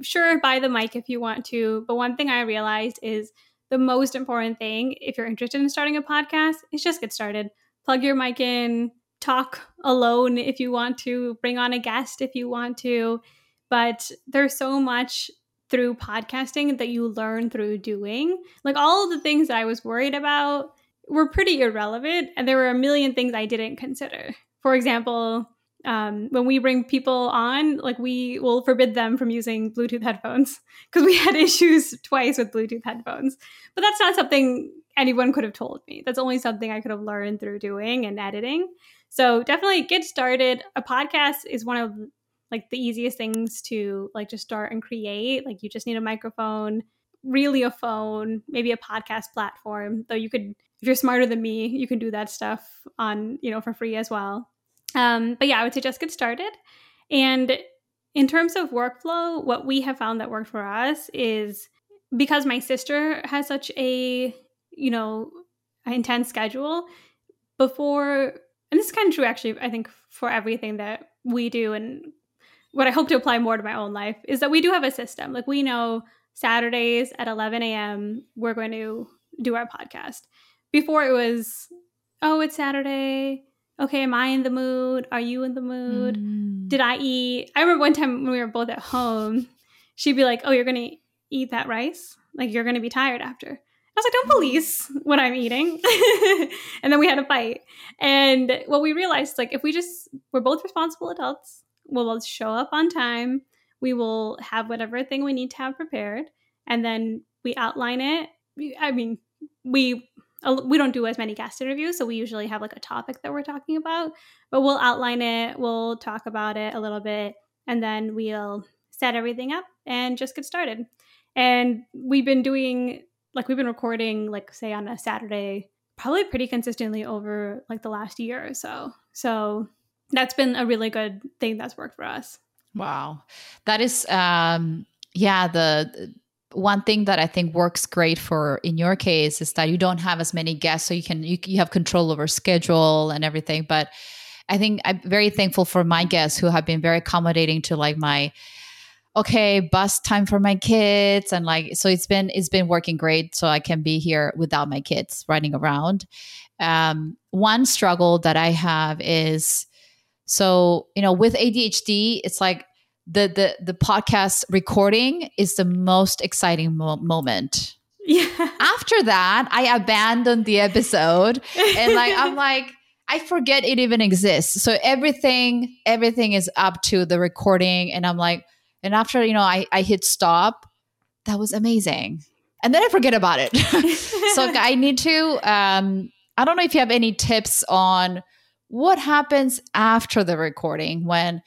Sure, buy the mic if you want to. But one thing I realized is the most important thing if you're interested in starting a podcast is just get started. Plug your mic in, talk alone if you want to, bring on a guest if you want to. But there's so much through podcasting that you learn through doing. Like all the things that I was worried about were pretty irrelevant, and there were a million things I didn't consider. For example, um, when we bring people on, like we will forbid them from using Bluetooth headphones *laughs* because we had *laughs* issues twice with Bluetooth headphones. But that's not something anyone could have told me. That's only something I could have learned through doing and editing. So definitely get started. A podcast is one of like the easiest things to like just start and create. Like you just need a microphone, really a phone, maybe a podcast platform. Though you could if you're smarter than me, you can do that stuff on, you know, for free as well. Um, but yeah, I would say just get started. And in terms of workflow, what we have found that worked for us is because my sister has such a, you know, intense schedule before, and this is kind of true actually, I think, for everything that we do and what I hope to apply more to my own life is that we do have a system. Like we know Saturdays at 11 a.m., we're going to do our podcast. Before it was, oh, it's Saturday okay, am I in the mood? Are you in the mood? Mm. Did I eat? I remember one time when we were both at home, she'd be like, oh, you're going to eat that rice? Like, you're going to be tired after. I was like, don't police what I'm eating. *laughs* and then we had a fight. And what we realized, like, if we just, we're both responsible adults, we'll both show up on time, we will have whatever thing we need to have prepared, and then we outline it. I mean, we we don't do as many guest interviews, so we usually have like a topic that we're talking about, but we'll outline it, we'll talk about it a little bit, and then we'll set everything up and just get started. And we've been doing like we've been recording like say on a Saturday probably pretty consistently over like the last year or so. So that's been a really good thing that's worked for us. Wow. That is um yeah, the one thing that I think works great for in your case is that you don't have as many guests, so you can you, you have control over schedule and everything. But I think I'm very thankful for my guests who have been very accommodating to like my okay bus time for my kids and like so it's been it's been working great so i can be here without my kids running around um, one struggle that i have is so you know with adhd it's like the the the podcast recording is the most exciting mo- moment. Yeah. *laughs* after that i abandoned the episode and like i'm *laughs* like i forget it even exists. So everything everything is up to the recording and i'm like and after you know i i hit stop that was amazing. And then i forget about it. *laughs* So i need to um i don't know if you have any tips on what happens after the recording when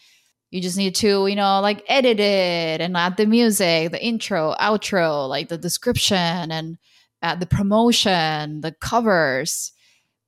you just need to you know like edit it and add the music the intro outro like the description and uh, the promotion the covers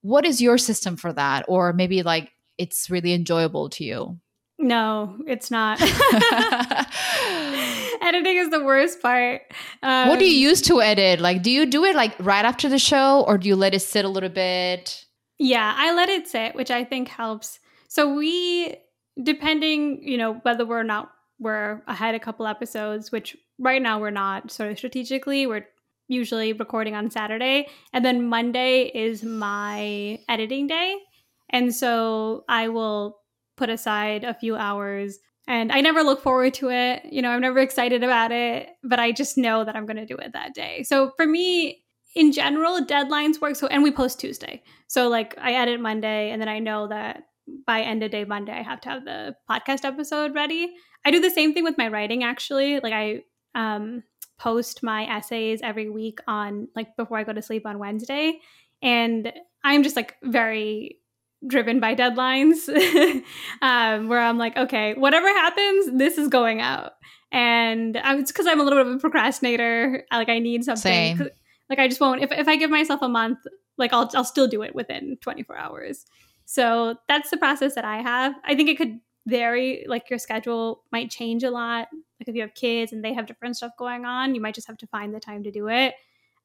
what is your system for that or maybe like it's really enjoyable to you no, it's not. *laughs* *laughs* Editing is the worst part. Um, what do you use to edit like do you do it like right after the show or do you let it sit a little bit Yeah, I let it sit, which I think helps. So we, depending, you know, whether we're not we're ahead a couple episodes, which right now we're not sort of strategically. We're usually recording on Saturday, and then Monday is my editing day, and so I will put aside a few hours. And I never look forward to it. You know, I'm never excited about it, but I just know that I'm going to do it that day. So for me, in general, deadlines work. So, and we post Tuesday. So, like, I edit Monday, and then I know that by end of day Monday, I have to have the podcast episode ready. I do the same thing with my writing, actually. Like, I um, post my essays every week on, like, before I go to sleep on Wednesday. And I'm just like very driven by deadlines *laughs* um, where I'm like, okay, whatever happens, this is going out. And I'm, it's because I'm a little bit of a procrastinator. I, like, I need something. Like, I just won't, if, if I give myself a month, like, I'll, I'll still do it within 24 hours. So that's the process that I have. I think it could vary, like, your schedule might change a lot. Like, if you have kids and they have different stuff going on, you might just have to find the time to do it.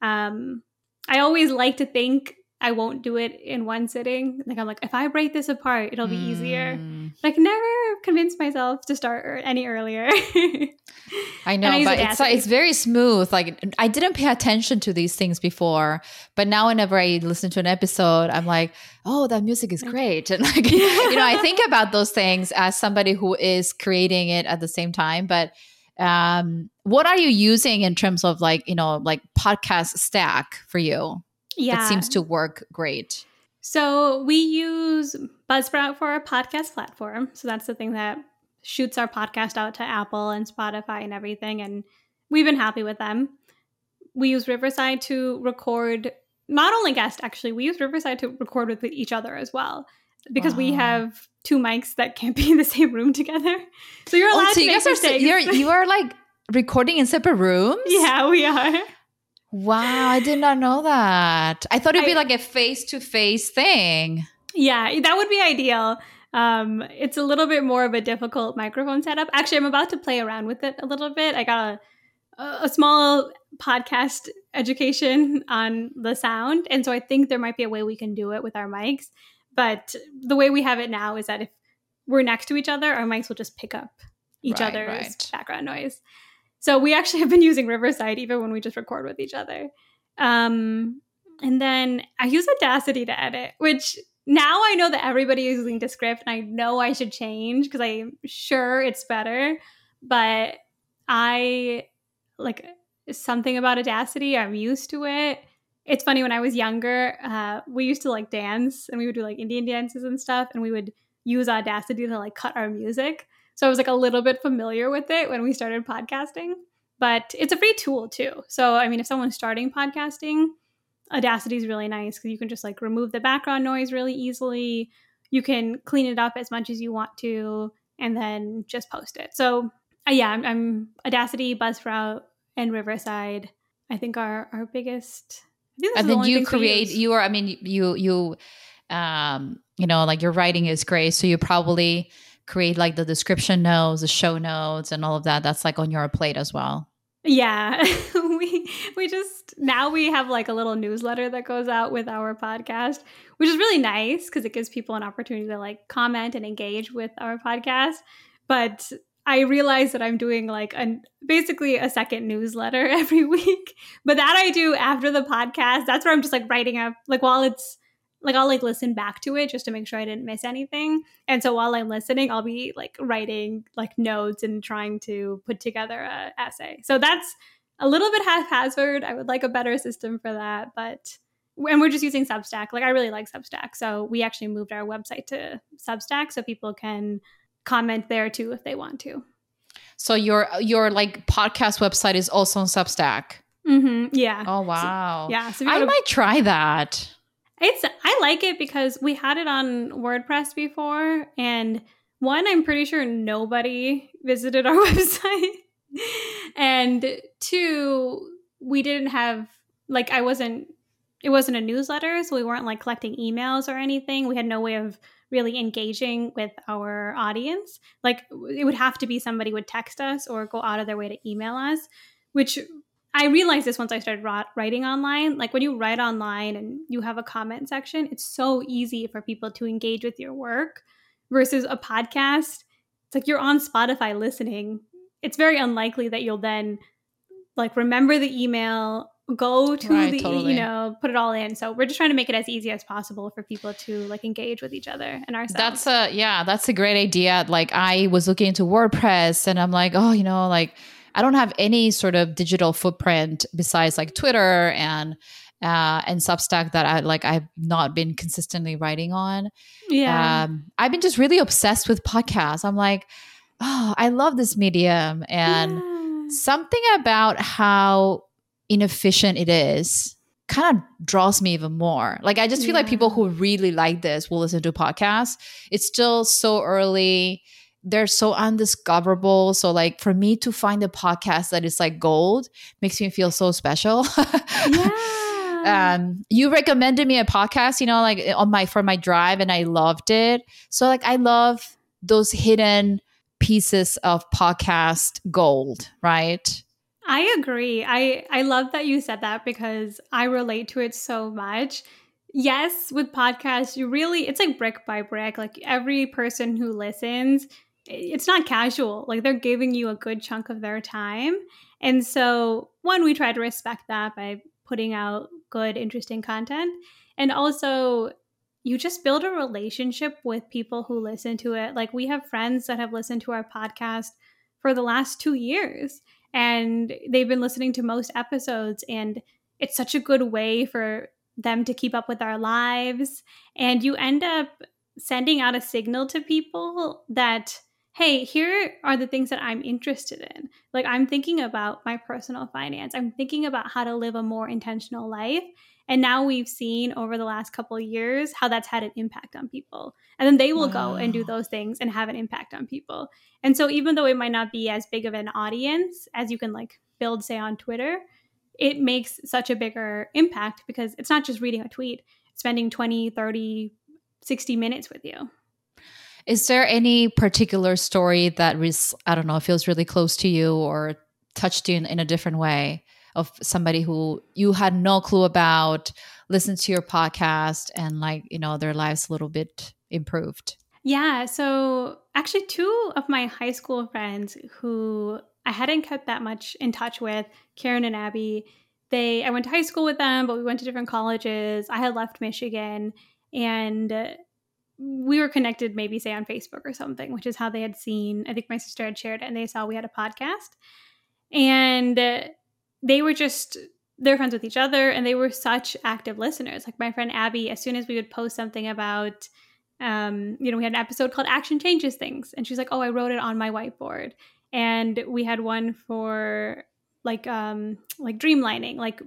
Um, I always like to think I won't do it in one sitting. Like I'm like, if I break this apart, it'll be easier. Mm. Like never convince myself to start er- any earlier. *laughs* I know, I but it's it's very smooth. Like I didn't pay attention to these things before, but now whenever I listen to an episode, I'm like, oh, that music is great, *laughs* and like you *laughs* know, I think about those things as somebody who is creating it at the same time. But um, what are you using in terms of like you know like podcast stack for you? Yeah. That seems to work great. So we use Buzzsprout for our podcast platform. So that's the thing that shoots our podcast out to Apple and Spotify and everything. And we've been happy with them. We use Riverside to record not only guests, actually, we use Riverside to record with each other as well. Because we have two mics that can't *laughs* be in the same room together. So you're oh, allowed Oh, so to you make guys are you're you are like recording in separate rooms. *laughs* yeah, we are. Wow, I did not know that. I thought it'd be I- like a face to face thing. Yeah, that would be ideal. Um, it's a little bit more of a difficult microphone setup. Actually, I'm about to play around with it a little bit. I got a, a small podcast education on the sound, and so I think there might be a way we can do it with our mics. But the way we have it now is that if we're next to each other, our mics will just pick up each Right, other's right. background noise. So we actually *laughs* have been using Riverside even when we just record with each other. Um, and then I use Audacity to edit, which now I know that everybody is using Descript, and I know I should change because I'm sure it's better. But I like something about Audacity. I'm used to it. It's funny when I was younger, uh, we used to like dance, and we would do like Indian dances and stuff, and we would use Audacity to like cut our music. So I was like a little bit familiar with it when we started podcasting. But it's a free tool too. So I mean, if someone's starting podcasting, Audacity is really nice because you can just like remove the background noise really easily. You can clean it up as much as you want to, and then just post it. So uh, yeah, I'm, I'm Audacity, Buzzsprout, and Riverside. I think are our biggest. I think and then only you create you are i mean you you um you know, like your writing is great. So you probably create like the description notes, the show notes, and all of that. That's like on your plate as well. Yeah. *laughs* we we just now we have like a little newsletter that goes out with our podcast, which is really nice because it gives people an opportunity to like comment and engage with our podcast. But I realize that I'm doing like a basically a second newsletter *laughs* every week. But that I do after the podcast. That's where I'm just like writing up like while it's like I'll like listen back to it just to make sure I didn't miss anything. And so while I'm listening, I'll be like writing like notes and trying to put together a essay. So that's a little bit haphazard. I would like a better system for that, but and we're just using Substack. Like I really like Substack. So we actually moved our website to Substack so people can comment there too if they want to. So your your like podcast website is also on Substack. Mm-hmm. Yeah. Oh wow. So, yeah. So I might try that. It's I like it because we had it on WordPress before, and one, I'm pretty sure nobody visited our *laughs* website, and two, we didn't have like I wasn't. It wasn't a newsletter, so we weren't like collecting emails or anything. We had no way of really engaging with our audience. Like it would have to be somebody would text us or go out of their way to email us, which I realized this once I started writing online. Like when you write online and you have a comment section, it's so easy for people to engage with your work versus a podcast. It's like you're on Spotify listening. It's very unlikely that you'll then like remember the email, go to right, the totally. you know put it all in so we're just trying to make it as easy as possible for people to like engage with each other and ourselves that's a yeah that's a great idea like i was looking into wordpress and i'm like oh you know like I don't have any sort of digital footprint besides like Twitter and uh, and Substack that I like I've not been consistently writing on. Yeah. Um, I've been just really obsessed with podcasts. I'm like, oh, I love this medium. And yeah. something about how inefficient it is kind of draws me even more. Like I just feel yeah. like people who really like this will listen to podcasts. It's still so early they're so undiscoverable. So like for me to find a podcast that is like gold makes me feel so special. *laughs* yeah. Um, you recommended me a podcast, you know, like on my for my drive, and I loved it. So like I love those hidden pieces of podcast gold, right? I agree. I I love that you said that because I relate to it so much. Yes, with podcasts, you really it's like brick by brick. Like every person who listens it's not casual. Like they're giving you a good chunk of their time. And so, one, we try to respect that by putting out good, interesting content. And also, you just build a relationship with people who listen to it. Like we have friends that have listened to our podcast for the last two years and they've been listening to most episodes. And it's such a good way for them to keep up with our lives. And you end up sending out a signal to people that hey, here are the things that I'm interested in. Like, I'm thinking about my personal finance, I'm thinking about how to live a more intentional life. And now we've seen over the last couple of years how that's had an impact on people. And then they will wow. go and do those things and have an impact on people. And so, even though it might not be as big of an audience as you can like build, say, on Twitter, it makes such a bigger impact because it's not just reading a tweet, spending 20, 30, 60 minutes with you. Is there any particular story that was, I don't know, feels really close to you or touched you in, in a different way of somebody who you had no clue about, listened to your podcast and like, you know, their lives a little bit improved? Yeah. So actually, two of my high school friends who I hadn't kept that much in touch with, Karen and Abby, they I went to high school with them, but we went to different colleges. I had left Michigan and we were connected maybe say on Facebook or something, which is how they had seen. I think my sister had shared it and they saw we had a podcast. And they were just they're friends with each other and they were such active listeners. Like my friend Abby, as soon as we would post something about um, you know, we had an episode called Action Changes Things. And she's like, Oh, I wrote it on my whiteboard. And we had one for like um like dreamlining, like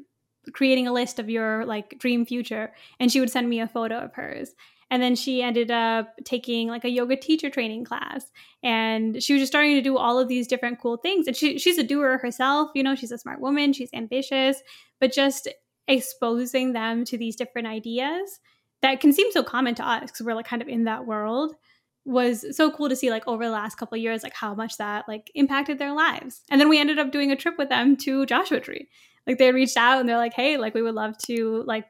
creating a list of your like dream future. And she would send me a photo of hers. And then she ended up taking like a yoga teacher training class. And she was just starting to do all of these different cool things. And she, she's a doer herself, you know, she's a smart woman, she's ambitious, but just exposing them to these different ideas that can seem so common to us because we're like kind of in that world was so cool to see like over the last couple years like how much that like impacted their lives and then we ended up doing a trip with them to joshua tree like they reached out and they're like hey like we would love to like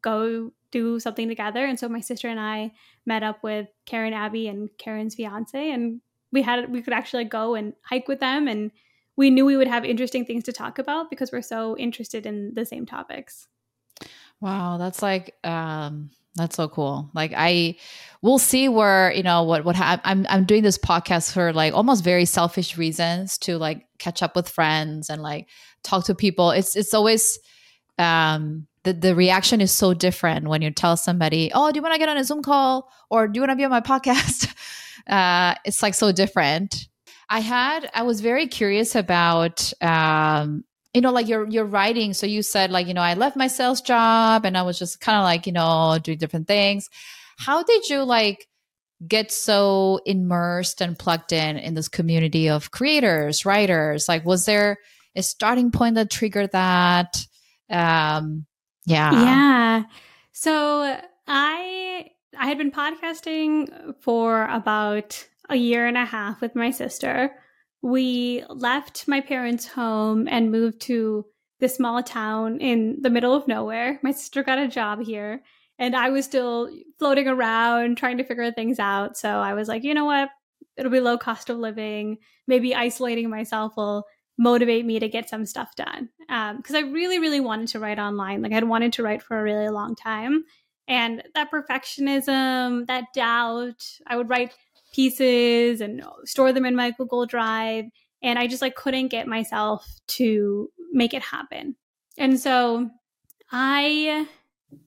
go do something together and so my sister and i met up with karen abby and karen's fiance and we had we could actually go and hike with them and we knew we would have interesting things to talk about because we're so interested in the same topics wow that's like um that's so cool. Like I we'll see where, you know, what what ha- I'm I'm doing this podcast for like almost very selfish reasons to like catch up with friends and like talk to people. It's it's always um the, the reaction is so different when you tell somebody, "Oh, do you want to get on a Zoom call? Or do you want to be on my *laughs* podcast?" uh it's like so different. I had I was very curious about um you know like your your writing. So you said like you know i left my sales job and i was just kind of like you know doing different things. How did you like get so immersed and plugged in in this community of creators writers? Like was there a starting point that triggered that? Um yeah yeah so i i had been podcasting for about a year and a half with my sister we left my parents' home and moved to this small town in the middle of nowhere. My sister got a job here, and I was still floating around trying to figure things out. So I was like, you know what? It'll be low cost of living. Maybe isolating myself will motivate me to get some stuff done. Because um, I really, really wanted to write online. Like I'd wanted to write for a really long time. And that perfectionism, that doubt, I would write pieces and store them in my Google Drive. And I just like couldn't get myself to make it happen. And so I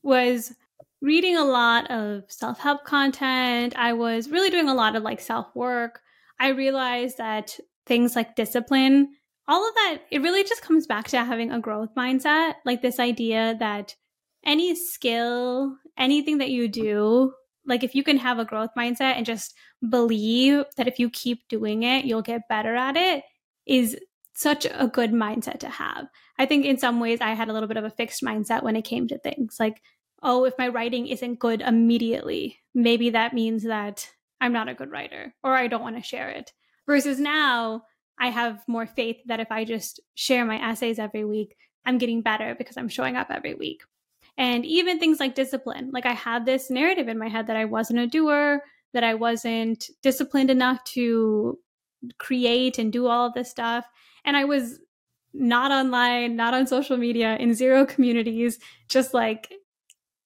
was reading a lot of self help content. I was really doing a lot of like self work. I realized that things like discipline, all of that, it really just comes back to having a growth mindset. Like this idea that any skill, anything that you do, like if you can have a growth mindset and just believe that if you keep doing it, you'll get better at it is such a good mindset to have. I think in some ways I had a little bit of a fixed mindset when it came to things like, oh, if my writing isn't good immediately, maybe that means that I'm not a good writer or I don't want to share it. Versus now, I have more faith that if I just share my essays every week, I'm getting better because I'm showing up every week. And even things like discipline. Like I had this narrative in my head that I wasn't a doer, that I wasn't disciplined enough to create and do all of this stuff. And I was not online, not on social media, in zero communities, just like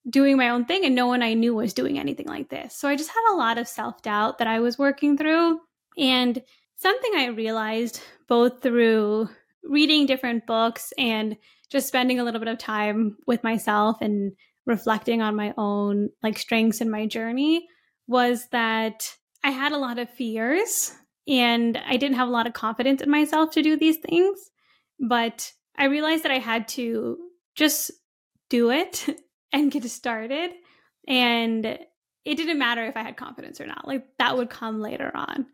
doing my own thing. And no one I knew was doing anything like this. So I just had a lot of self doubt that I was working through. And something I realized both through reading different books and just spending a little bit of time with myself and reflecting on my own like strengths in my journey was that I had a lot of fears and I didn't have a lot of confidence in myself to do these things. But I realized that I had to just do it *laughs* and get started. And it didn't matter if I had confidence or not. Like that would come later on.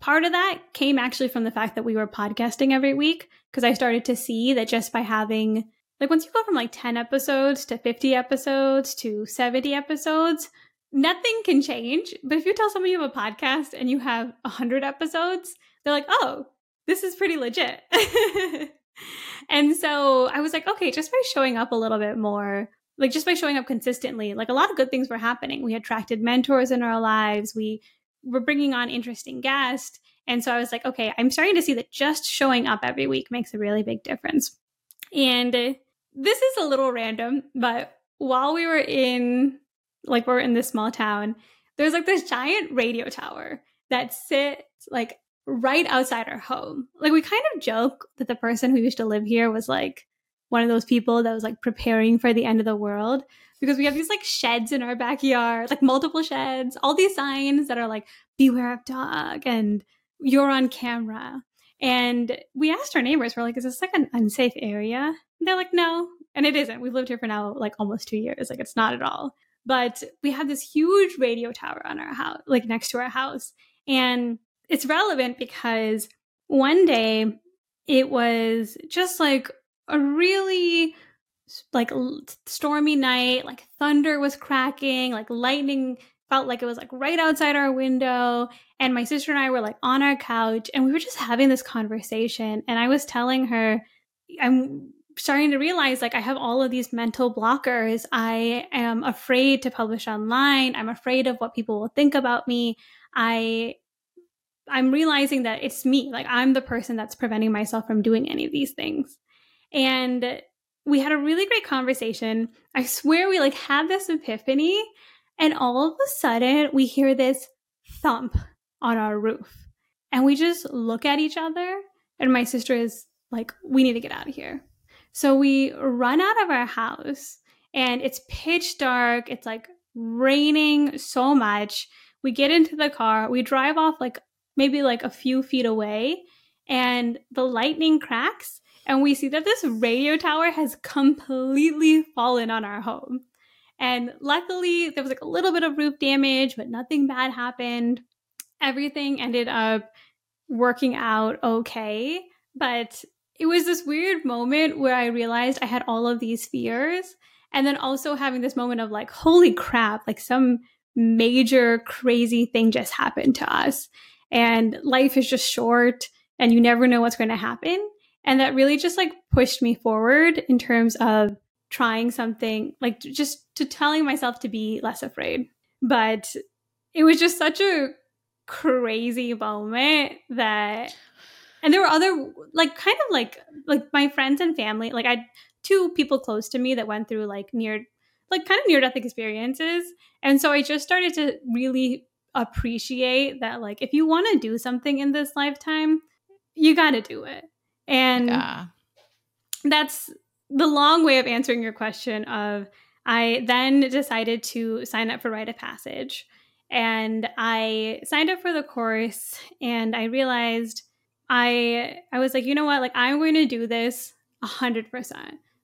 Part of that came actually from the fact that we were podcasting every week because I started to see that just by having, like, once you go from like 10 episodes to 50 episodes to 70 episodes, nothing can change. But if you tell someone you have a podcast and you have 100 episodes, they're like, oh, this is pretty legit. *laughs* and so I was like, okay, just by showing up a little bit more, like just by showing up consistently, like a lot of good things were happening. We attracted mentors in our lives. We were bringing on interesting guests. And so I was like, okay, I'm starting to see that just showing up every week makes a really big difference. And this is a little random, but while we were in like we're in this small town, there's like this giant radio tower that sits like right outside our home. Like we kind of joke that the person who used to live here was like one of those people that was like preparing for the end of the world because we have these like sheds in our backyard, like multiple sheds, all these signs that are like beware of dog and you're on camera. And we asked our neighbors, we're like, is this like an unsafe area? And they're like, no. And it isn't. We've lived here for now like almost two years. Like it's not at all. But we have this huge radio tower on our house, like next to our house. And it's relevant because one day it was just like a really like stormy night, like thunder was cracking, like lightning felt like it was like right outside our window. And my sister and I were like on our couch and we were just having this conversation. And I was telling her, I'm starting to realize like I have all of these mental blockers. I am afraid to publish online. I'm afraid of what people will think about me. I I'm realizing that it's me. Like I'm the person that's preventing myself from doing any of these things. And we had a really great conversation. I swear we like had this epiphany and all of a sudden we hear this thump on our roof. And we just look at each other and my sister is like we need to get out of here. So we run out of our house and it's pitch dark. It's like raining so much. We get into the car, we drive off like maybe like a few feet away, and the lightning cracks, and we see that this radio tower has completely fallen on our home. And luckily, there was like a little bit of roof damage, but nothing bad happened. Everything ended up working out okay. But it was this weird moment where I realized I had all of these fears. And then also having this moment of like, holy crap, like some major crazy thing just happened to us and life is just short and you never know what's going to happen. And that really just like pushed me forward in terms of trying something like just to telling myself to be less afraid. But it was just such a crazy moment that and there were other like kind of like like my friends and family like i two people close to me that went through like near like kind of near death experiences and so i just started to really appreciate that like if you want to do something in this lifetime you got to do it and yeah. that's the long way of answering your question of i then decided to sign up for Write of Passage. And i signed up for the course and i realized i i was like you know what? Like i'm going to do this 100%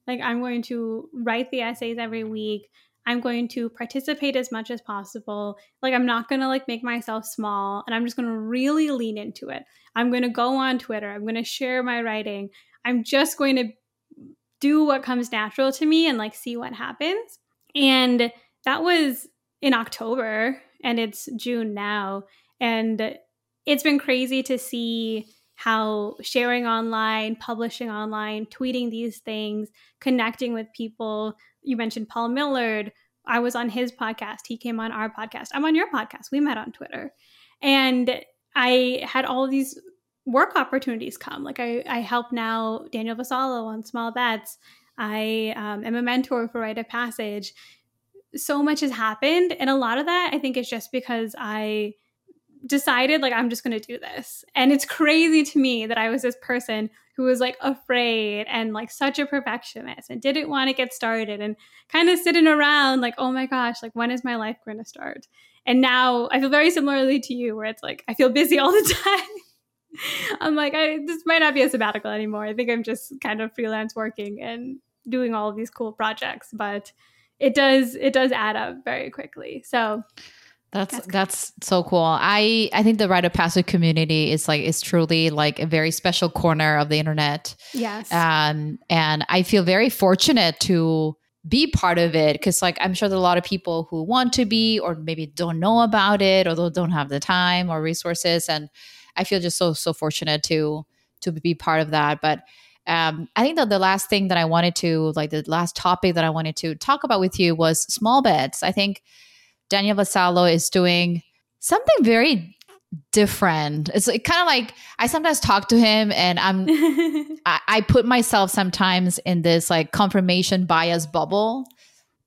like i'm going to write the essays every week I'm going to participate as much as possible. Like I'm not going to like make myself small and I'm just going to really lean into it. I'm going to go on Twitter. I'm going to share my writing. I'm just going to do what comes natural to me and like see what happens. And that was in October and it's June now and it's been crazy to see how sharing online, publishing online, tweeting these things, connecting with people you mentioned Paul Millerd. I was on his podcast. He came on our podcast. I'm on your podcast. We met on Twitter. And I had all these work opportunities come. Like I, I help now Daniel Vassallo on Small Bets. I um, am a mentor for Write of Passage. So much has happened. And a lot of that I think is just because I decided like I'm just going to do this. And it's crazy to me that I was this person who was like afraid and like such a perfectionist and didn't want to get started and kind of sitting around like, "Oh my gosh, like when is my life going to start?" And now I feel very similarly to you where it's like I feel busy *laughs* all the time. I'm like, I, this might not be a sabbatical anymore. I think I'm just kind of freelance working and doing all of these cool projects, but it does it does add up very quickly. So that's that's, that's so cool. I I think the Write of Passage community is like is truly like a very special corner of the internet. Yes. Um, and I feel very fortunate to be part of it because like I'm sure there are a lot of people who want to be or maybe don't know about it or don't have the time or resources and I feel just so so fortunate to to be part of that. But um, I think that the last thing that I wanted to like the last topic that I wanted to talk about with you was small bets. I think Daniel Vassallo is doing something very different. It's like, kind of like I sometimes talk to him and I'm *laughs* I, I put myself sometimes in this like confirmation bias bubble.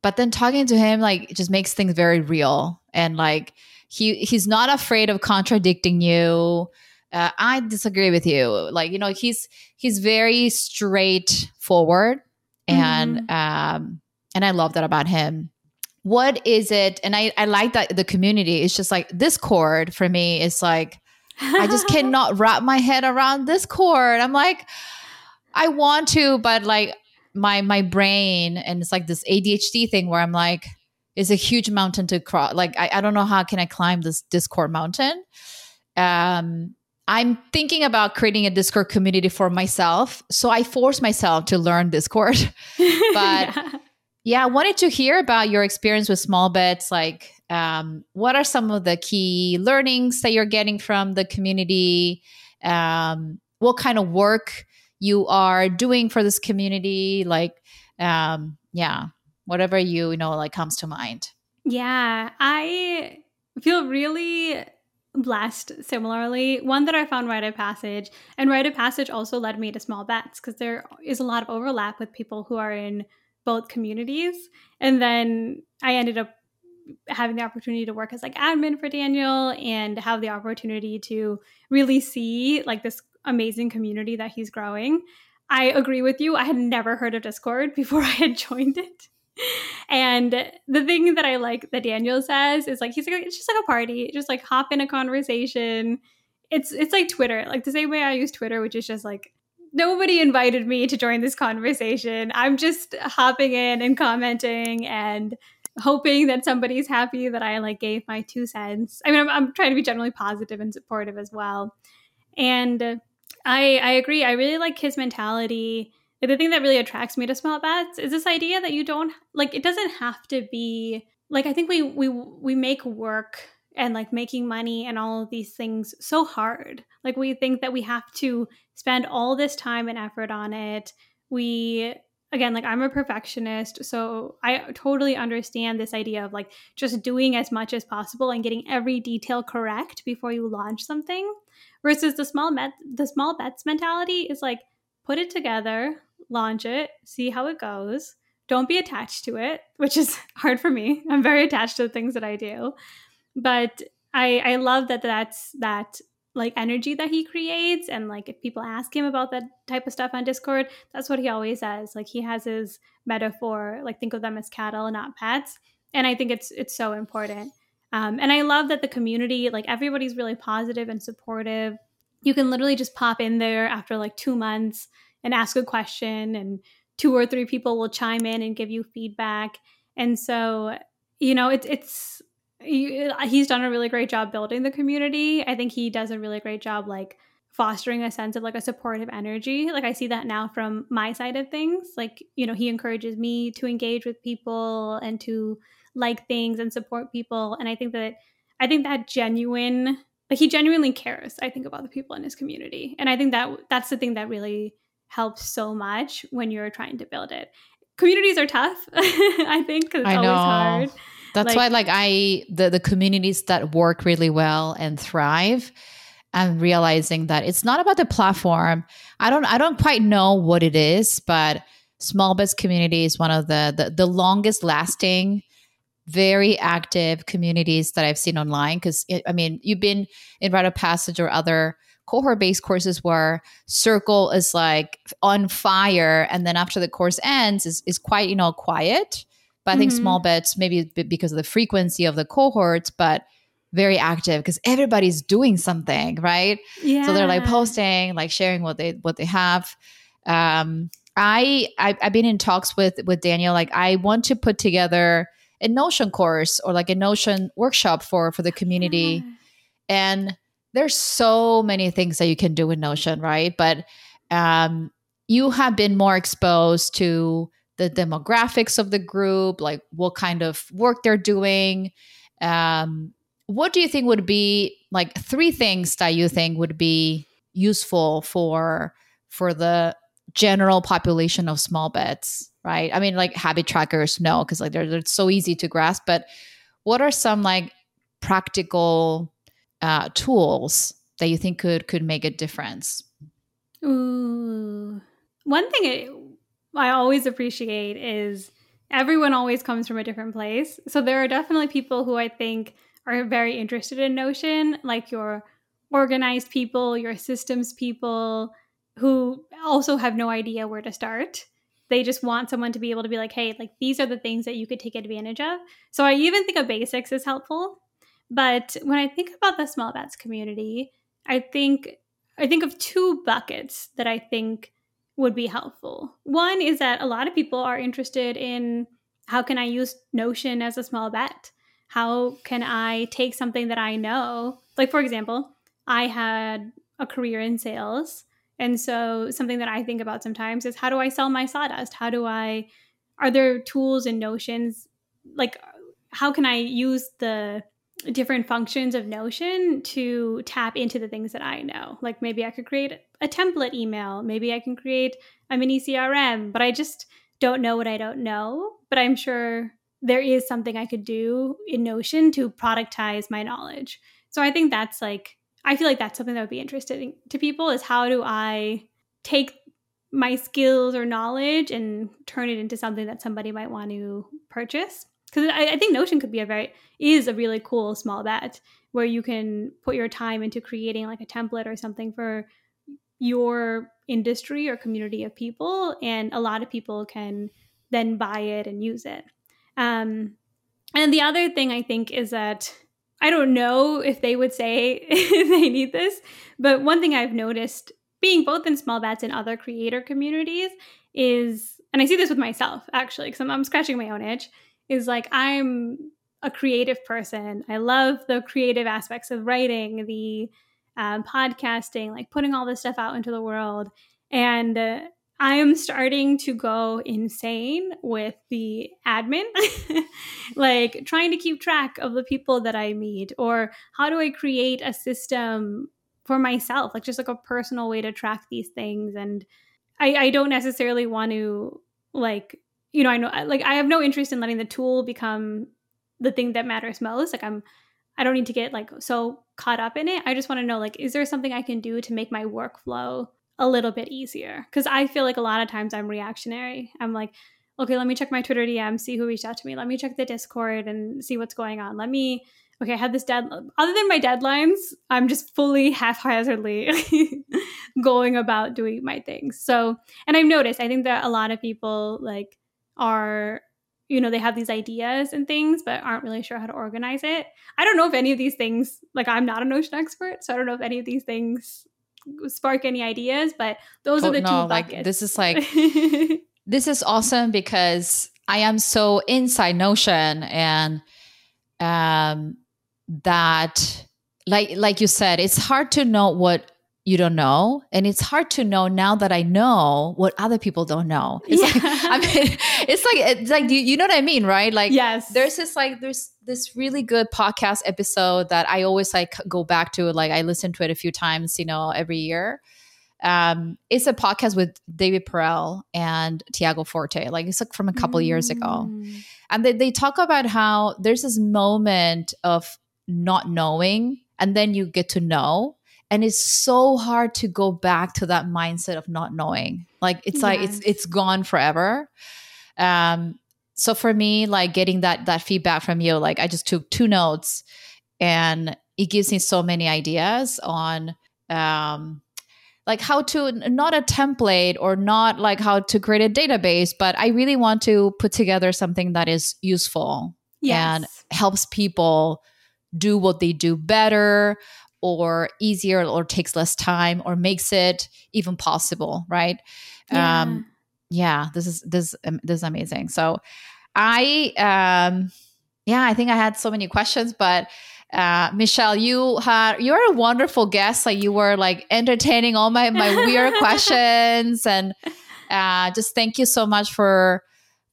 But then talking to him like just makes things very real and like he he's not afraid of contradicting you. Uh, I disagree with you. Like you know, he's he's very straightforward, and mm-hmm. um, and I love that about him what is it and i i like that the community is just like Discord for me is like i just *laughs* cannot wrap my head around Discord. i'm like i want to but like my my brain and it's like this adhd thing where i'm like it's a huge mountain to cross like i, I don't know how can i climb this discord mountain um I'm thinking about creating a Discord community for myself. So I force myself to learn Discord. *laughs* but yeah. Yeah. I wanted to hear about your experience with small bets. Like, um, what are some of the key learnings that you're getting from the community? Um, what kind of work you are doing for this community? Like, um, yeah, whatever you, you know, like comes to mind. Yeah, I feel really blessed similarly. One that I found Write of Passage, and Write of Passage also led me to small bets because there is a lot of overlap with people who are in both communities. And then I ended up having the opportunity to work as like admin for Daniel and have the opportunity to really see like this amazing community that he's growing. I agree with you. I had never heard of Discord *laughs* before I had joined it and the thing that I like that Daniel says is like he's like it's just like a party, just like hop in a conversation. It's it's like Twitter, like the same way I use Twitter, which is just like nobody invited me to join this conversation. I'm just hopping in and commenting and hoping that somebody's happy that I like gave my two cents. I mean, I'm, I'm trying to be generally positive and supportive as well. And I I agree. I really like his mentality the thing that really attracts me to small bats is this idea that you don't like it doesn't have to be like i think we we we make work and like making money and all of these things so hard like we think that we have to spend all this time and effort on it we again like i'm a perfectionist so i totally understand this idea of like just doing as much as possible and getting every detail correct before you launch something versus the small bet the small bets mentality is like put it together launch it, see how it goes. Don't be attached to it, which is *laughs* hard for me. I'm very attached to the things that I do. But I I love that that's that like energy that he creates and like if people ask him about that type of stuff on discord that's what he always says. Like he has his metaphor like think of them as cattle and not pets and i think it's it's so important. Um, and i love that the community like everybody's really positive and supportive. You can literally just pop in there after like two months and ask a question and two or three people will chime in and give you feedback. And so you know it's it's Uh, he's done a really great job building the community. I think he does a really great job like fostering a sense of like a supportive energy. Like i see that now from my side of things. Like you know he encourages me to engage with people and to like things and support people. And i think that i think that genuine like he genuinely cares i think about the people in his community. And i think that that's the thing that really helps so much when you're trying to build it. Communities are tough, *laughs* I think, because it's always hard. That's like, why, like, I the the communities that work really well and thrive. I'm realizing that it's not about the platform. I don't I don't quite know what it is, but small bets community is one of the, the the, longest lasting very active communities that I've seen online. Because I mean, you've been in Write of Passage or other cohort based courses where circle is like on fire and then after the course ends is, is quite you know quiet but i think mm-hmm. small bets maybe because of the frequency of the cohorts but very active because everybody's doing something right yeah. so they're like posting like sharing what they what they have um I, I i've been in talks with with daniel like i want to put together a notion course or like a notion workshop for for the community yeah. and there's so many things that you can do with Notion, right? But um, you have been more exposed to the demographics of the group, like what kind of work they're doing. Um, what do you think would be like three things that you think would be useful for for the general population of small bets, right? I mean, like habit trackers, no, because like they're, they're so easy to grasp. But what are some like practical uh, tools that you think could could make a difference? Ooh, one thing I always appreciate is everyone always comes from a different place. So there are definitely people who I think are very interested in Notion, like your organized people, your systems people, who also have no idea where to start. They just want someone to be able to be like, hey, like these are the things that you could take advantage of. So I even think a basics is helpful. But when I think about the small bets community, I think I think of two buckets that I think would be helpful. One is that a lot of people are interested in how can I use Notion as a small bet? How can I take something that I know? Like for example, I had a career in sales. And so something that I think about sometimes is how do I sell my sawdust? How do I are there tools and notions like how can I use the different functions of Notion to tap into the things that I know? Like maybe I could create a template email, maybe I can create a mini CRM, but I just don't know what I don't know. But I'm sure there is something I could do in Notion to productize my knowledge. So I think that's like, I feel like that's something that would be interesting to people is how do I take my skills or knowledge and turn it into something that somebody might want to purchase? Because I, I think Notion could be a very, is a really cool small bet where you can put your time into creating like a template or something for your industry or community of people. And a lot of people can then buy it and use it. Um, and the other thing I think is that I don't know if they would say *laughs* they need this, but one thing I've noticed being both in small bets and other creator communities is, and I see this with myself actually, because I'm, I'm scratching my own itch, is like I'm a creative person. I love the creative aspects of writing, the um, podcasting, like putting all this stuff out into the world. And uh, I am starting to go insane with the admin, *laughs* like trying to keep track of the people that I meet, or how do I create a system for myself, like just like a personal way to track these things. And I, I don't necessarily want to, like, you know, I know, like, I have no interest in letting the tool become the thing that matters most. Like, I'm, I don't need to get like so caught up in it. I just want to know, like, is there something I can do to make my workflow a little bit easier because I feel like a lot of times I'm reactionary. I'm like, okay, let me check my Twitter DM, see who reached out to me. Let me check the Discord and see what's going on. Let me, okay, I had this dead. Other than my deadlines, I'm just fully *laughs* haphazardly *laughs* going about doing my things. So, and I've noticed, I think that a lot of people like are, you know, they have these ideas and things, but aren't really sure how to organize it. I don't know if any of these things, like, I'm not a Notion expert, so I don't know if any of these things spark any ideas, but those oh, are the no, two buckets. Like this is like *laughs* this is awesome because I am so inside Notion and um that like like you said, it's hard to know what you don't know. And it's hard to know now that i know what other people don't know. It's yeah. like *laughs* i mean it's like it's like you, you know what i mean right? Like yes. there's this like there's this really good podcast episode that i always like go back to like i listen to it a few times you know every year. Um it's a podcast with david perell and tiago forte. Like it's like from a couple mm. years ago. Mm. and they, they talk about how there's this moment of not knowing and then you get to know and it's so hard to go back to that mindset of not knowing like it's yes. like it's it's gone forever um so for me like getting that that feedback from you like i just took two notes and it gives me so many ideas on um like how to not a template or not like how to create a database but i really want to put together something that is useful yes. and helps people do what they do better or easier or takes less time or makes it even possible right yeah. um yeah this is this um, this is amazing so i um yeah i think i had so many questions but uh, Michelle, you had you're a wonderful guest. Like you were like entertaining all my my weird *laughs* questions, and uh, just thank you so much for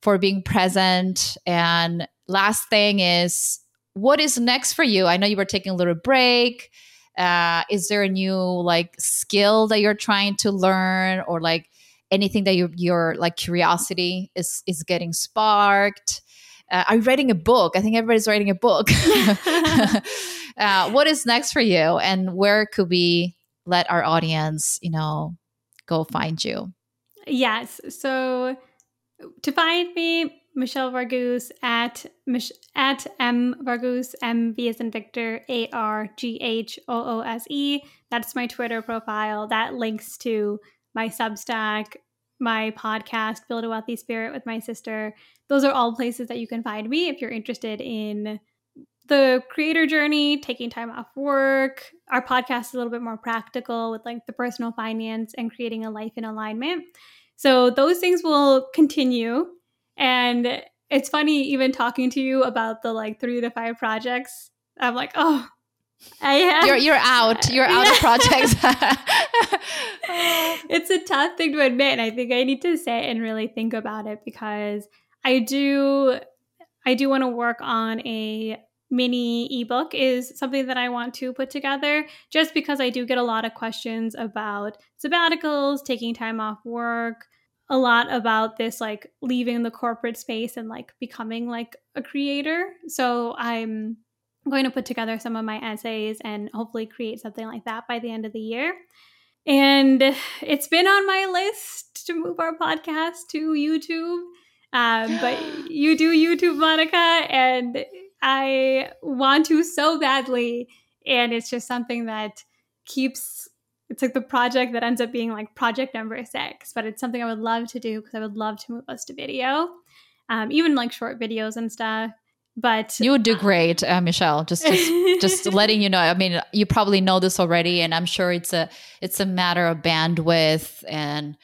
for being present. And last thing is, what is next for you? I know you were taking a little break uh, is there a new like skill that you're trying to learn or like anything that your your like curiosity is is getting sparked? Uh, are you writing a book? I think everybody's writing a book. *laughs* *laughs* Uh, what is next for you? And where could we let our audience you know go find you? Yes. So to find me Michelle Varghoose at Mich- at M Varghoose M V as in Victor A R G H O O S E. That's my Twitter profile. That links to my Substack, my podcast, Build a Wealthy Spirit with my sister. Those are all places that you can find me if you're interested in the creator journey, taking time off work. Our podcast is a little bit more practical with like the personal finance and creating a life in alignment. So those things will continue and it's funny even talking to you about the like three to five projects. I'm like, oh, I have, you're you're out. *laughs* You're out of projects. *laughs* *laughs* it's a tough thing to admit, and I think I need to sit and really think about it because I do I do want to work on a mini ebook is something that I want to put together just because I do get a lot of questions about sabbaticals, taking time off work, a lot about this like leaving the corporate space and like becoming like a creator. So I'm going to put together some of my essays and hopefully create something like that by the end of the year. And it's been on my list to move our podcast to YouTube. Um, but *gasps* you do YouTube, Monica, and I want to so badly. And it's just something that keeps, it's like the project that ends up being like project number six, but it's something I would love to do because I would love to move us to video, um, even like short videos and stuff. But you would do great, uh, Michelle. Just, just, *laughs* just letting you know. I mean, you probably know this already, and I'm sure it's a, it's a matter of bandwidth and,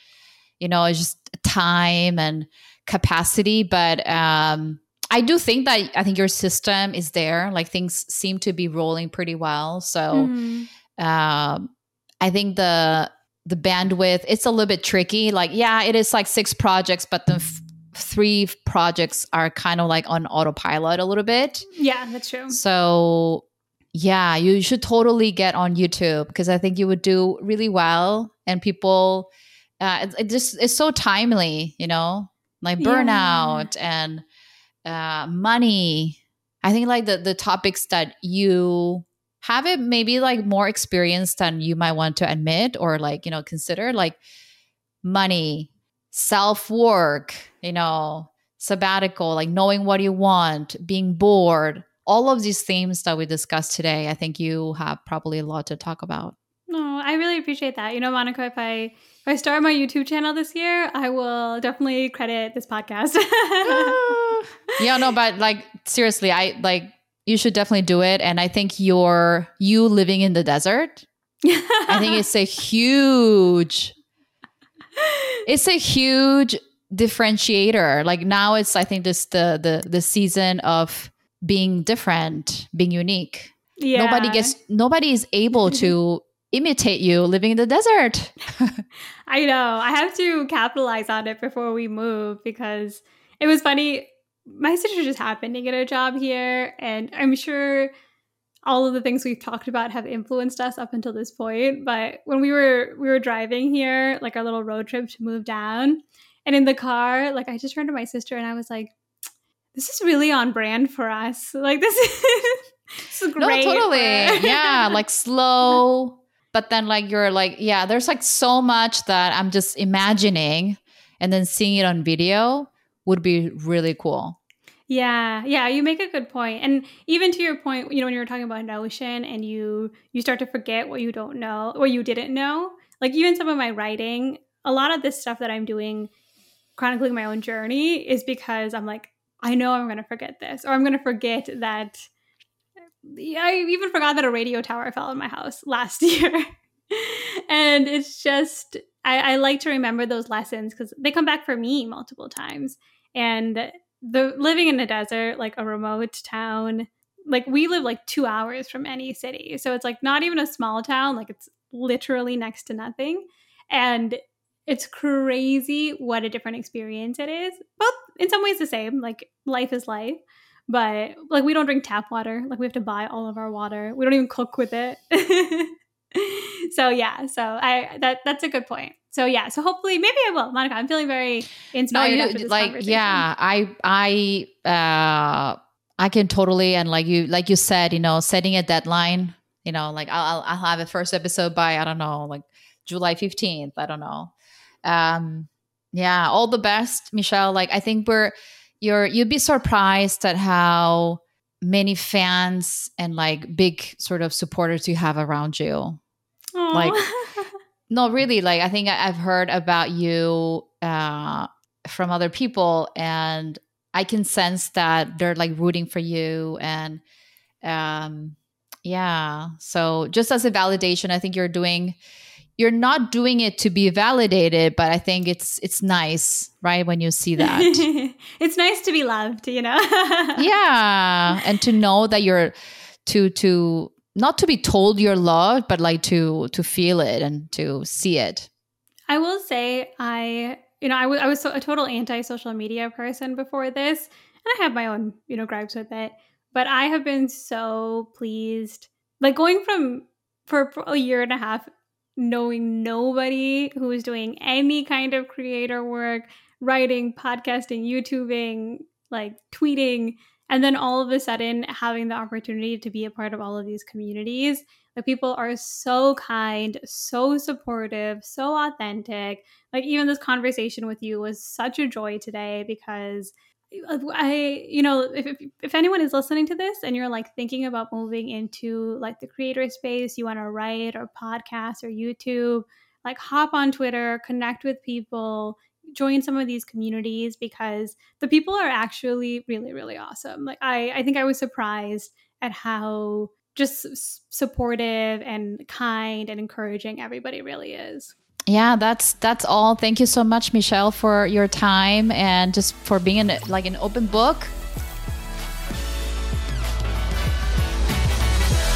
you know, it's just time and capacity. But um, I do think that I think your system is there. Like things seem to be rolling pretty well. So mm-hmm. um, I think the the bandwidth it's a little bit tricky. Like yeah, it is like six projects, but the f- three projects are kind of like on autopilot a little bit. Yeah, that's true. So yeah, you should totally get on YouTube because I think you would do really well, and people. Uh, it, it just it's so timely, you know, like burnout yeah. and uh, money. I think like the the topics that you have it maybe like more experience than you might want to admit or like you know consider like money, self work, you know, sabbatical, like knowing what you want, being bored, all of these themes that we discussed today. I think you have probably a lot to talk about. No, I really appreciate that. You know, Monica, if I if I start my YouTube channel this year, I will definitely credit this podcast. *laughs* *laughs* yeah, no, but like seriously, I like you should definitely do it. And I think you're you living in the desert. I think it's a *laughs* huge it's a huge differentiator. Like now it's I think this the the the season of being different, being unique. Yeah. Nobody gets nobody is able to *laughs* imitate you living in the desert. I know. I have to capitalize on it before we move because it was funny. My sister just happened to get a job here, and I'm sure all of the things we've talked about have influenced us up until this point. But when we were we were driving here, like our little road trip to move down, and in the car, like I just turned to my sister and I was like, "This is really on brand for us. Like this is." *laughs* this is great. No, totally. yeah, *laughs* like slow, but then like you're like yeah there's like so much that i'm just imagining and then seeing it on video would be really cool yeah yeah you make a good point. and even to your point you know when you were talking about notion and you you start to forget what you don't know or you didn't know like even some of my writing a lot of this stuff that i'm doing chronicling my own journey is because i'm like i know i'm going to forget this or i'm going to forget that I even forgot that a radio tower fell in my house *laughs* last year. and it's just, I, I, like to remember those lessons because they come back for me multiple times. And the living in the desert, like a remote town, like we live like two hours from any city. So it's like not even a small town, like it's literally next to nothing. And it's crazy what a different experience it is. Both in some ways the same, like life is life but like we don't drink tap water like we have to buy all of our water we don't even cook with it *laughs* so yeah so i that that's a good point so yeah so hopefully maybe i will monica i'm feeling very inspired no, you, like yeah i i uh i can totally and like you like you said you know setting a deadline you know like i'll i'll have a first episode by i don't know like july 15th i don't know um yeah all the best michelle like i think we're you're you'd be surprised at how many fans and like big sort of supporters you have around you. Aww. Like *laughs* no really like I think I've heard about you uh from other people and I can sense that they're like rooting for you and um yeah. So just as a validation, I think you're doing you're not doing it to be validated but i think it's it's nice right when you see that *laughs* it's nice to be loved you know *laughs* yeah and to know that you're to to not to be told you're loved, but like to to feel it and to see it. I will say I you know I, w- I was I was so, a total anti social media person before this, and I have my own you know gripes with it. But I have been so pleased, like going from for, for a year and a half, knowing nobody who was doing any kind of creator work, writing, podcasting, YouTubing, like tweeting, and then all of a sudden having the opportunity to be a part of all of these communities the people are so kind so supportive so authentic. Like even this conversation with you was such a joy today because uh, I, you know, if, if, if anyone is listening to this and you're like thinking about moving into like the creator space, you want to write or podcast or YouTube, like hop on Twitter, connect with people, join some of these communities because the people are actually really, really awesome. Like I, I think I was surprised at how just supportive and kind and encouraging everybody really is. Yeah that's that's all. Thank you so much michelle for your time and just for being like an open book